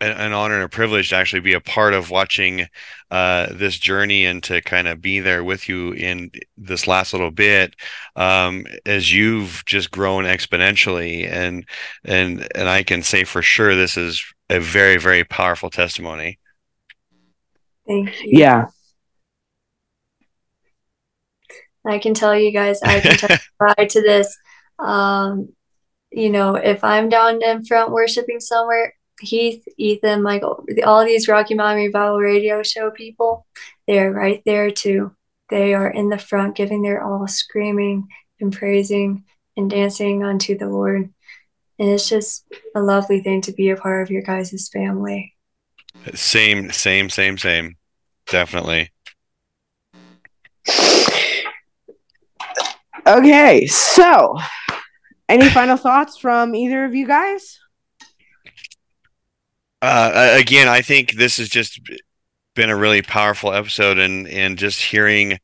S1: an, honor and a privilege to actually be a part of watching uh, this journey and to kind of be there with you in this last little bit um, as you've just grown exponentially and and and I can say for sure this is a very very powerful testimony.
S3: Thank you.
S2: Yeah.
S3: I can tell you guys, I can testify <laughs> to this. Um, you know, if I'm down in front worshiping somewhere, Heath, Ethan, Michael, all these Rocky Mountain Revival radio show people, they're right there too. They are in the front, giving their all, screaming and praising and dancing unto the Lord. And it's just a lovely thing to be a part of your guys' family.
S1: Same, same, same, same. Definitely.
S2: Okay, so any final thoughts from either of you guys?
S1: Uh, again, I think this has just been a really powerful episode, and and just hearing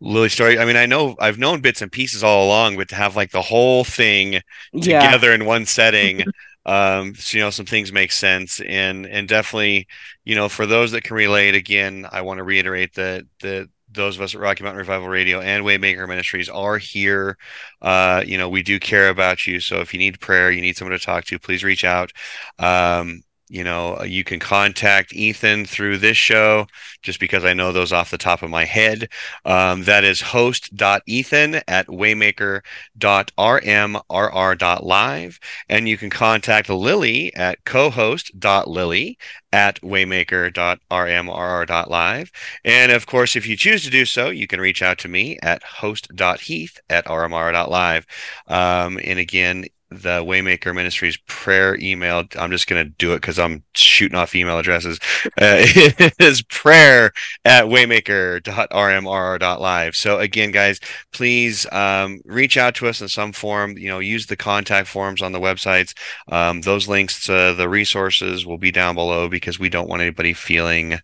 S1: Lily's story. I mean, I know I've known bits and pieces all along, but to have like the whole thing
S2: Yeah.
S1: together in one setting, <laughs> um, so, you know, some things make sense, and and definitely, you know, for those that can relate, again, I want to reiterate that that those of us at Rocky Mountain Revival Radio and Waymaker Ministries are here. Uh, you know, we do care about you. So if you need prayer, you need someone to talk to, please reach out. Um, you know, you can contact Ethan through this show, just because I know those off the top of my head. Um, that is host.ethan at waymaker.rmrr.live. And you can contact Lily at co-host.lily at waymaker.rmrr.live. And of course, if you choose to do so, you can reach out to me at host.heath at rmr.live. Um, and again, the Waymaker Ministries prayer email. I'm just going to do it because I'm shooting off email addresses. <laughs> Uh, it is prayer at waymaker.rmrr.live. So again, guys, please um, reach out to us in some form. You know, use the contact forms on the websites. Um, those links to the resources will be down below because we don't want anybody feeling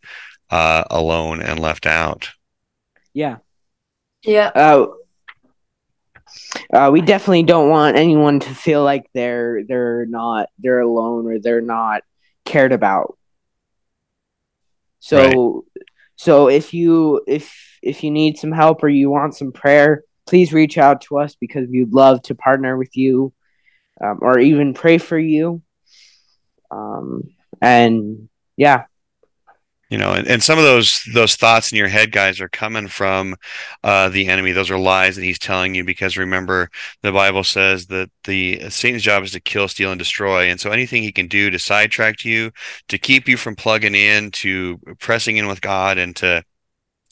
S1: uh, alone and left out.
S2: Yeah.
S3: Yeah.
S2: Uh, uh, we definitely don't want anyone to feel like they're they're not they're alone or they're not cared about. So so if you if if you need some help or you want some prayer, please reach out to us because we'd love to partner with you um, or even pray for you. Um, and yeah,
S1: you know and, and some of those those thoughts in your head guys are coming from uh, the enemy. Those are lies that he's telling you because remember the bible says that the satan's job is to kill steal and destroy. And so anything he can do to sidetrack you to keep you from plugging in to pressing in with god and to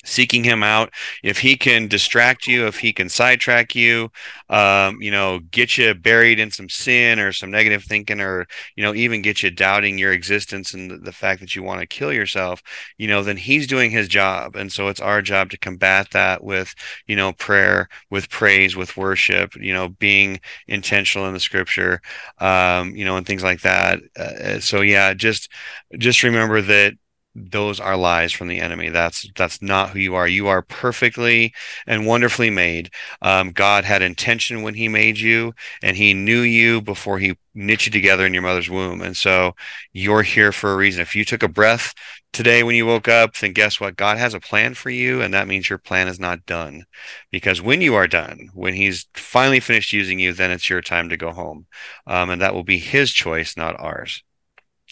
S1: seeking him out. If he can distract you if he can sidetrack you um, you know get you buried in some sin or some negative thinking or you know even get you doubting your existence and the, fact that you want to kill yourself you know then he's doing his job. And so it's our job to combat that with you know prayer with praise with worship you know being intentional in the scripture um, you know and things like that. Uh, so yeah just just remember that those are lies from the enemy. That's that's not who you are. You are perfectly and wonderfully made. Um, god had intention when he made you and he knew you before he knit you together in your mother's womb. And so you're here for a reason. If you took a breath today when you woke up then guess what? God has a plan for you and that means your plan is not done. Because when you are done when he's finally finished using you then it's your time to go home. Um, and that will be his choice not ours.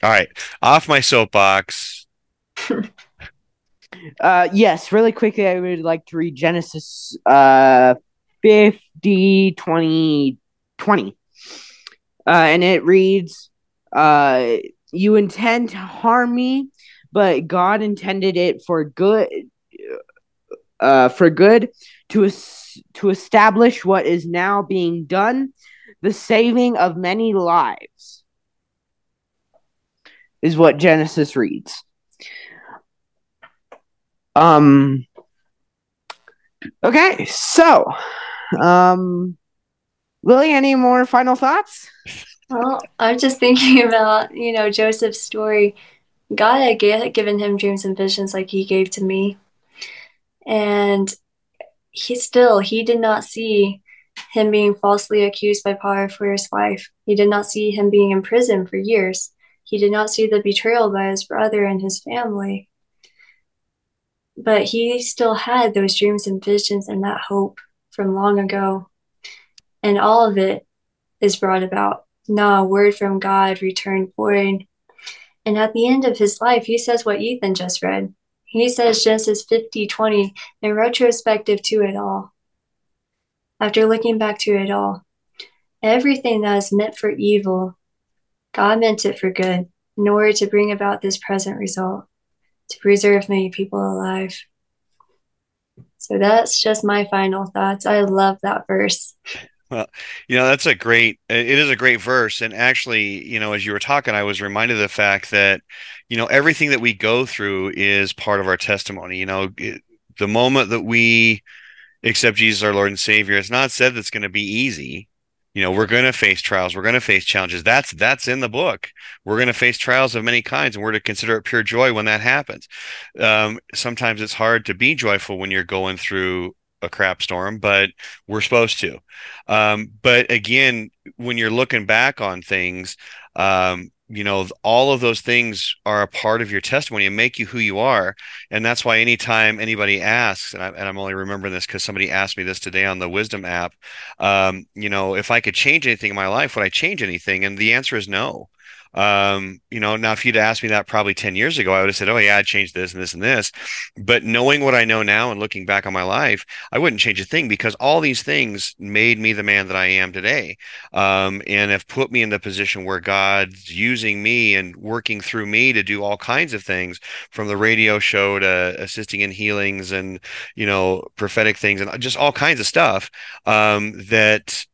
S1: All right off my soapbox <laughs>
S2: Uh, yes, really quickly, I would like to read Genesis uh, 50, 20, 20. Uh, and it reads, uh, You intend to harm me, but God intended it for good, uh, for good to, es- to establish what is now being done, the saving of many lives, is what Genesis reads. Um. Okay, so, um, Lily, any more final thoughts?
S3: Well, I'm just thinking <laughs> about, you know, Joseph's story. God had given him dreams and visions like he gave to me. And he still, he did not see him being falsely accused by Potiphar's wife. He did not see him being in prison for years. He did not see the betrayal by his brother and his family. But he still had those dreams and visions and that hope from long ago. And all of it is brought about. Not a word from God returned void. And at the end of his life, he says what Ethan just read. He says Genesis 50 20 in retrospective to it all. After looking back to it all, everything that is meant for evil, God meant it for good. in order to bring about this present result, to preserve many people alive. So that's just my final thoughts. I love that verse.
S1: Well, you know, that's a great, it is a great verse. And actually, you know, as you were talking, I was reminded of the fact that, you know, everything that we go through is part of our testimony. You know, it, the moment that we accept Jesus, our Lord and Savior, it's not said that it's going to be easy you know we're going to face trials we're going to face challenges. That's that's in the book. We're going to face trials of many kinds and we're to consider it pure joy when that happens. Um, sometimes it's hard to be joyful when you're going through a crap storm but we're supposed to. Um, but again when you're looking back on things um, you know all of those things are a part of your testimony and make you who you are. And that's why anytime anybody asks and, I, am only remembering this because somebody asked me this today on the wisdom app um, you know if i could change anything in my life would i change anything? And the answer is no um, you know, now if you'd asked me that probably 10 years ago, I would have said, Oh yeah, I'd change this and this and this. But knowing what I know now and looking back on my life, I wouldn't change a thing because all these things made me the man that I am today. Um, and have put me in the position where God's using me and working through me to do all kinds of things from the radio show to assisting in healings and, you know, prophetic things and just all kinds of stuff, um, that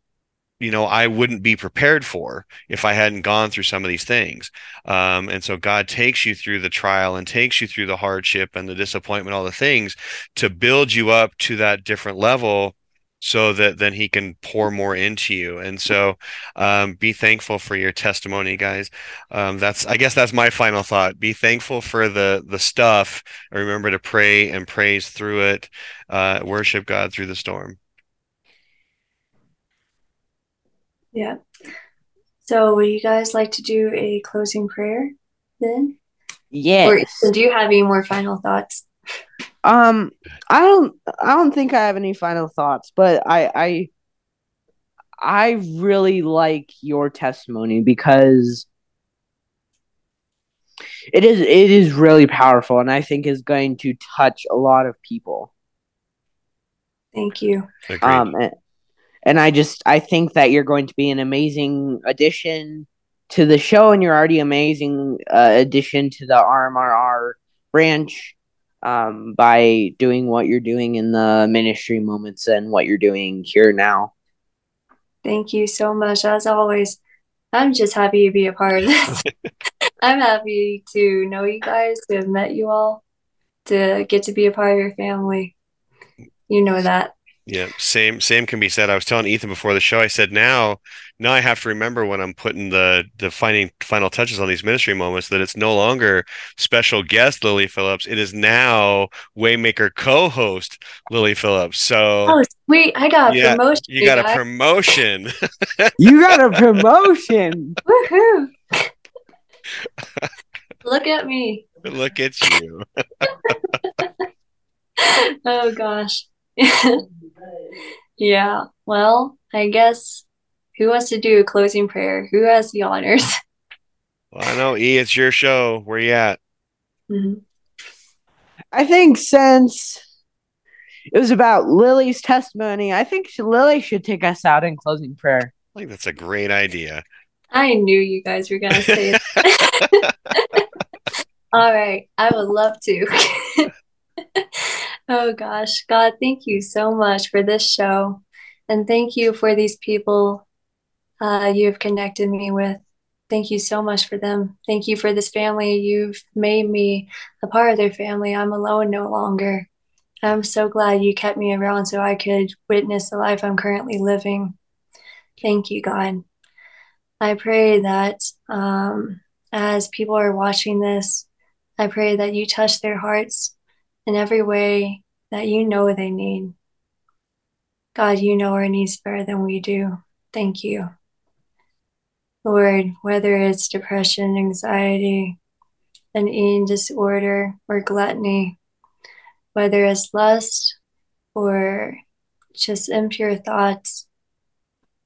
S1: you know I wouldn't be prepared for if I hadn't gone through some of these things. Um, and so God takes you through the trial and takes you through the hardship and the disappointment, all the things to build you up to that different level so that then he can pour more into you. And so um, be thankful for your testimony guys. Um, that's i guess that's my final thought. Be thankful for the the stuff remember to pray and praise through it uh, worship god through the storm
S3: Yeah. So, would you guys like to do a closing prayer then?
S2: Yes.
S3: Or do you have any more final thoughts?
S2: Um, I don't. I don't think I have any final thoughts, but I, I, I really like your testimony because it is. It is really powerful, and I think is going to touch a lot of people.
S3: Thank you.
S1: Agreed.
S2: Um, and, and I just I think that you're going to be an amazing addition to the show, and you're already amazing uh, addition to the RMRR branch um, by doing what you're doing in the ministry moments and what you're doing here now.
S3: Thank you so much. As always, I'm just happy to be a part of this. <laughs> I'm happy to know you guys, to have met you all, to get to be a part of your family. You know that.
S1: Yeah, same same can be said. I was telling Ethan before the show. I said now, now I have to remember when I'm putting the the final final touches on these ministry moments that it's no longer special guest Lily Phillips. It is now Waymaker co-host Lily Phillips. So
S3: oh sweet, I got a yeah, promotion.
S1: You got a promotion. <laughs>
S2: you got a promotion.
S3: Woohoo! Look at me.
S1: Look at you. <laughs> <laughs>
S3: oh gosh. Yeah. Well, I guess who wants to do a closing prayer? Who has the honors? <laughs>
S1: Well, I know, E, it's your show. Where you at?
S3: Mm-hmm.
S2: I think since it was about Lily's testimony, I think Lily should take us out in closing prayer.
S1: I think that's a great idea.
S3: I knew you guys were going to say it. <laughs> <laughs> All right. I would love to. Oh gosh, God, thank you so much for this show. And thank you for these people uh, you have connected me with. Thank you so much for them. Thank you for this family. You've made me a part of their family. I'm alone no longer. I'm so glad you kept me around so I could witness the life I'm currently living. Thank you, God. I pray that um, as people are watching this, I pray that you touch their hearts in every way that you know they need. God, you know our needs better than we do. Thank you. Lord, whether it's depression, anxiety, an eating disorder, or gluttony, whether it's lust or just impure thoughts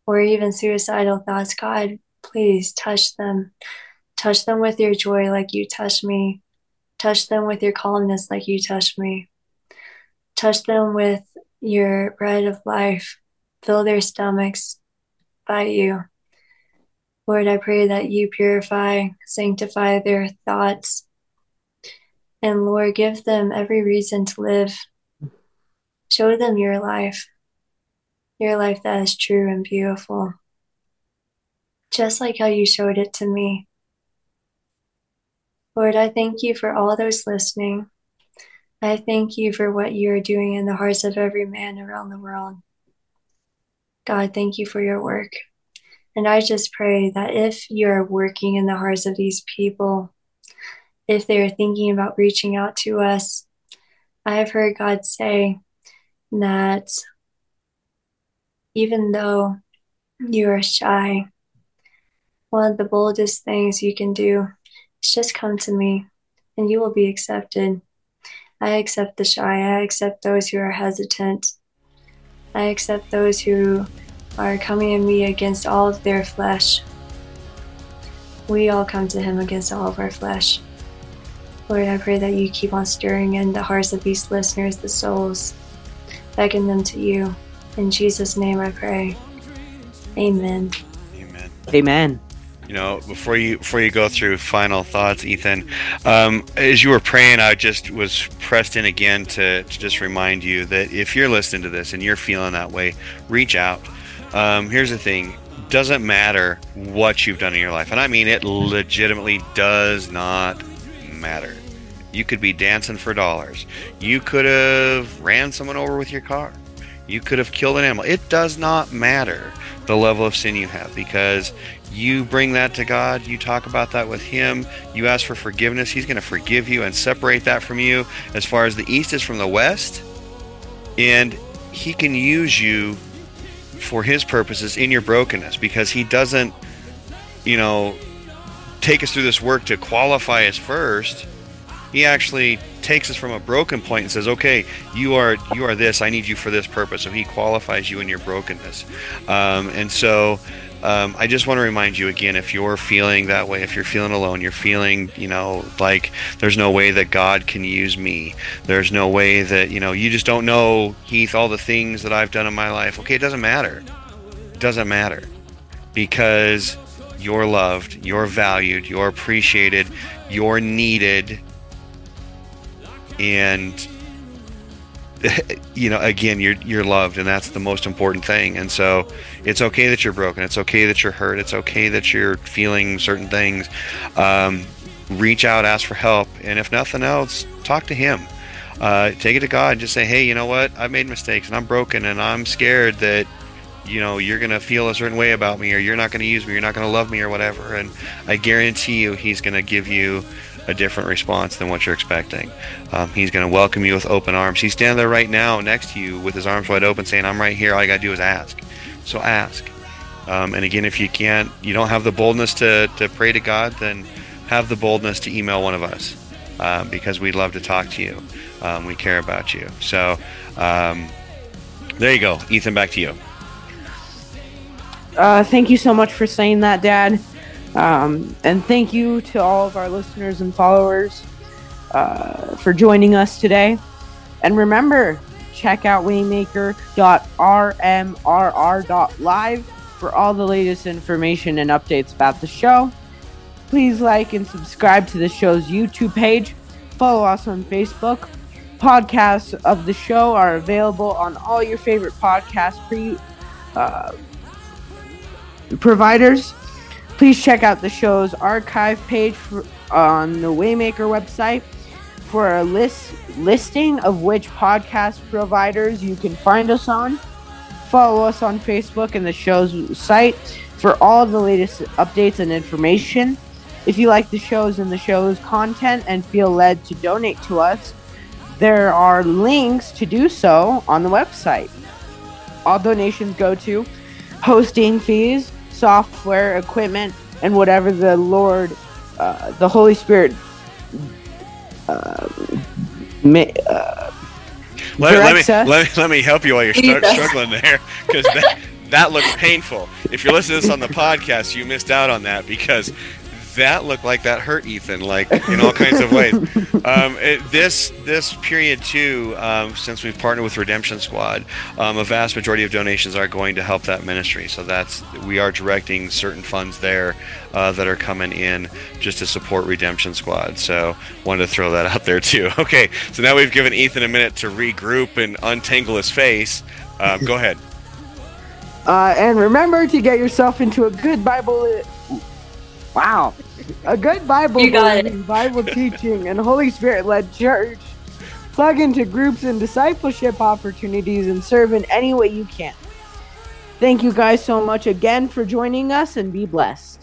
S3: or even suicidal thoughts, God, please touch them. Touch them with your joy like you touched me. Touch them with your calmness like you touched me. Touch them with your bread of life. Fill their stomachs by you. Lord, I pray that you purify, sanctify their thoughts, and Lord, give them every reason to live. Show them your life, your life that is true and beautiful, just like how you showed it to me. Lord, I thank you for all those listening. I thank you for what you are doing in the hearts of every man around the world. God, thank you for your work. And I just pray that if you're working in the hearts of these people, if they're thinking about reaching out to us, I have heard God say that even though you are shy, one of the boldest things you can do just come to me and you will be accepted. I accept the shy, I accept those who are hesitant, I accept those who are coming at me against all of their flesh. We all come to Him against all of our flesh. Lord, I pray that you keep on stirring in the hearts of these listeners, the souls, beckon them to you. In Jesus' name I pray. Amen.
S1: Amen.
S2: Amen
S1: you know before you before you go through final thoughts ethan um, as you were praying i just was pressed in again to, to just remind you that if you're listening to this and you're feeling that way reach out. Um, here's the thing. Doesn't matter what you've done in your life and i mean it legitimately does not matter. You could be dancing for dollars. You could have ran someone over with your car. You could have killed an animal. It does not matter the level of sin you have because you bring that to God, you talk about that with Him, you ask for forgiveness, He's going to forgive you and separate that from you as far as the east is from the west. And He can use you for His purposes in your brokenness because He doesn't, you know, take us through this work to qualify us first. He actually takes us from a broken point and says, "Okay, you are you are this. I need you for this purpose." So He qualifies you in your brokenness, um, and so um, I just want to remind you again if you're feeling that way, if you're feeling alone, you're feeling, you know, like there's no way that God can use me. There's no way that, you know, you just don't know, Heath, all the things that I've done in my life. Okay, it doesn't matter. It doesn't matter because you're loved, you're valued, you're appreciated, you're needed. And <laughs> you know again you're you're loved and that's the most important thing. And so it's okay that you're broken. It's okay that you're hurt. It's okay that you're feeling certain things. Um, reach out ask for help and if nothing else talk to him. Uh, take it to god and just say hey you know what? I've made mistakes and i'm broken and i'm scared that you know you're going to feel a certain way about me or you're not going to use me you're not going to love me or whatever. And i guarantee you he's going to give you a different response than what you're expecting. Um, he's going to welcome you with open arms. He's standing there right now next to you with his arms wide open, saying, I'm right here. All you got to do is ask. So ask. Um, and again, if you can't, you don't have the boldness to, to pray to God, then have the boldness to email one of us uh, because we'd love to talk to you. Um, we care about you. So um, there you go. Ethan, back to you.
S2: Uh, thank you so much for saying that, Dad. Um, and thank you to all of our listeners and followers uh, for joining us today. And remember, check out waymaker.rmrr.live for all the latest information and updates about the show. Please like and subscribe to the show's YouTube page. Follow us on Facebook. Podcasts of the show are available on all your favorite podcast pre uh, providers. Please check out the show's archive page for, on the Waymaker website for a list listing of which podcast providers you can find us on. Follow us on Facebook and the show's site for all the latest updates and information. If you like the shows and the show's content and feel led to donate to us, there are links to do so on the website. All donations go to hosting fees, software, equipment, and whatever the Lord, uh, the Holy Spirit, uh, may, uh,
S1: let, let, me, let, me, let me help you while you're start, struggling there because that, that looks painful. If you're listening to this on the podcast, you missed out on that because that looked like that hurt Ethan, like in all kinds of ways. <laughs> Um, it, this this period too, um, since we've partnered with Redemption Squad, um, a vast majority of donations are going to help that ministry. So that's we are directing certain funds there uh, that are coming in just to support Redemption Squad. So wanted to throw that out there too. <laughs> Okay, so now we've given Ethan a minute to regroup and untangle his face. Um, go ahead. <laughs>
S2: Uh, and remember to get yourself into a good Bible. Wow. A good Bible believing, Bible <laughs> teaching and Holy Spirit led church. Plug into groups and discipleship opportunities and serve in any way you can. Thank you guys so much again for joining us and be blessed.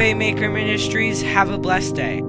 S4: Waymaker Ministries. Have a blessed day.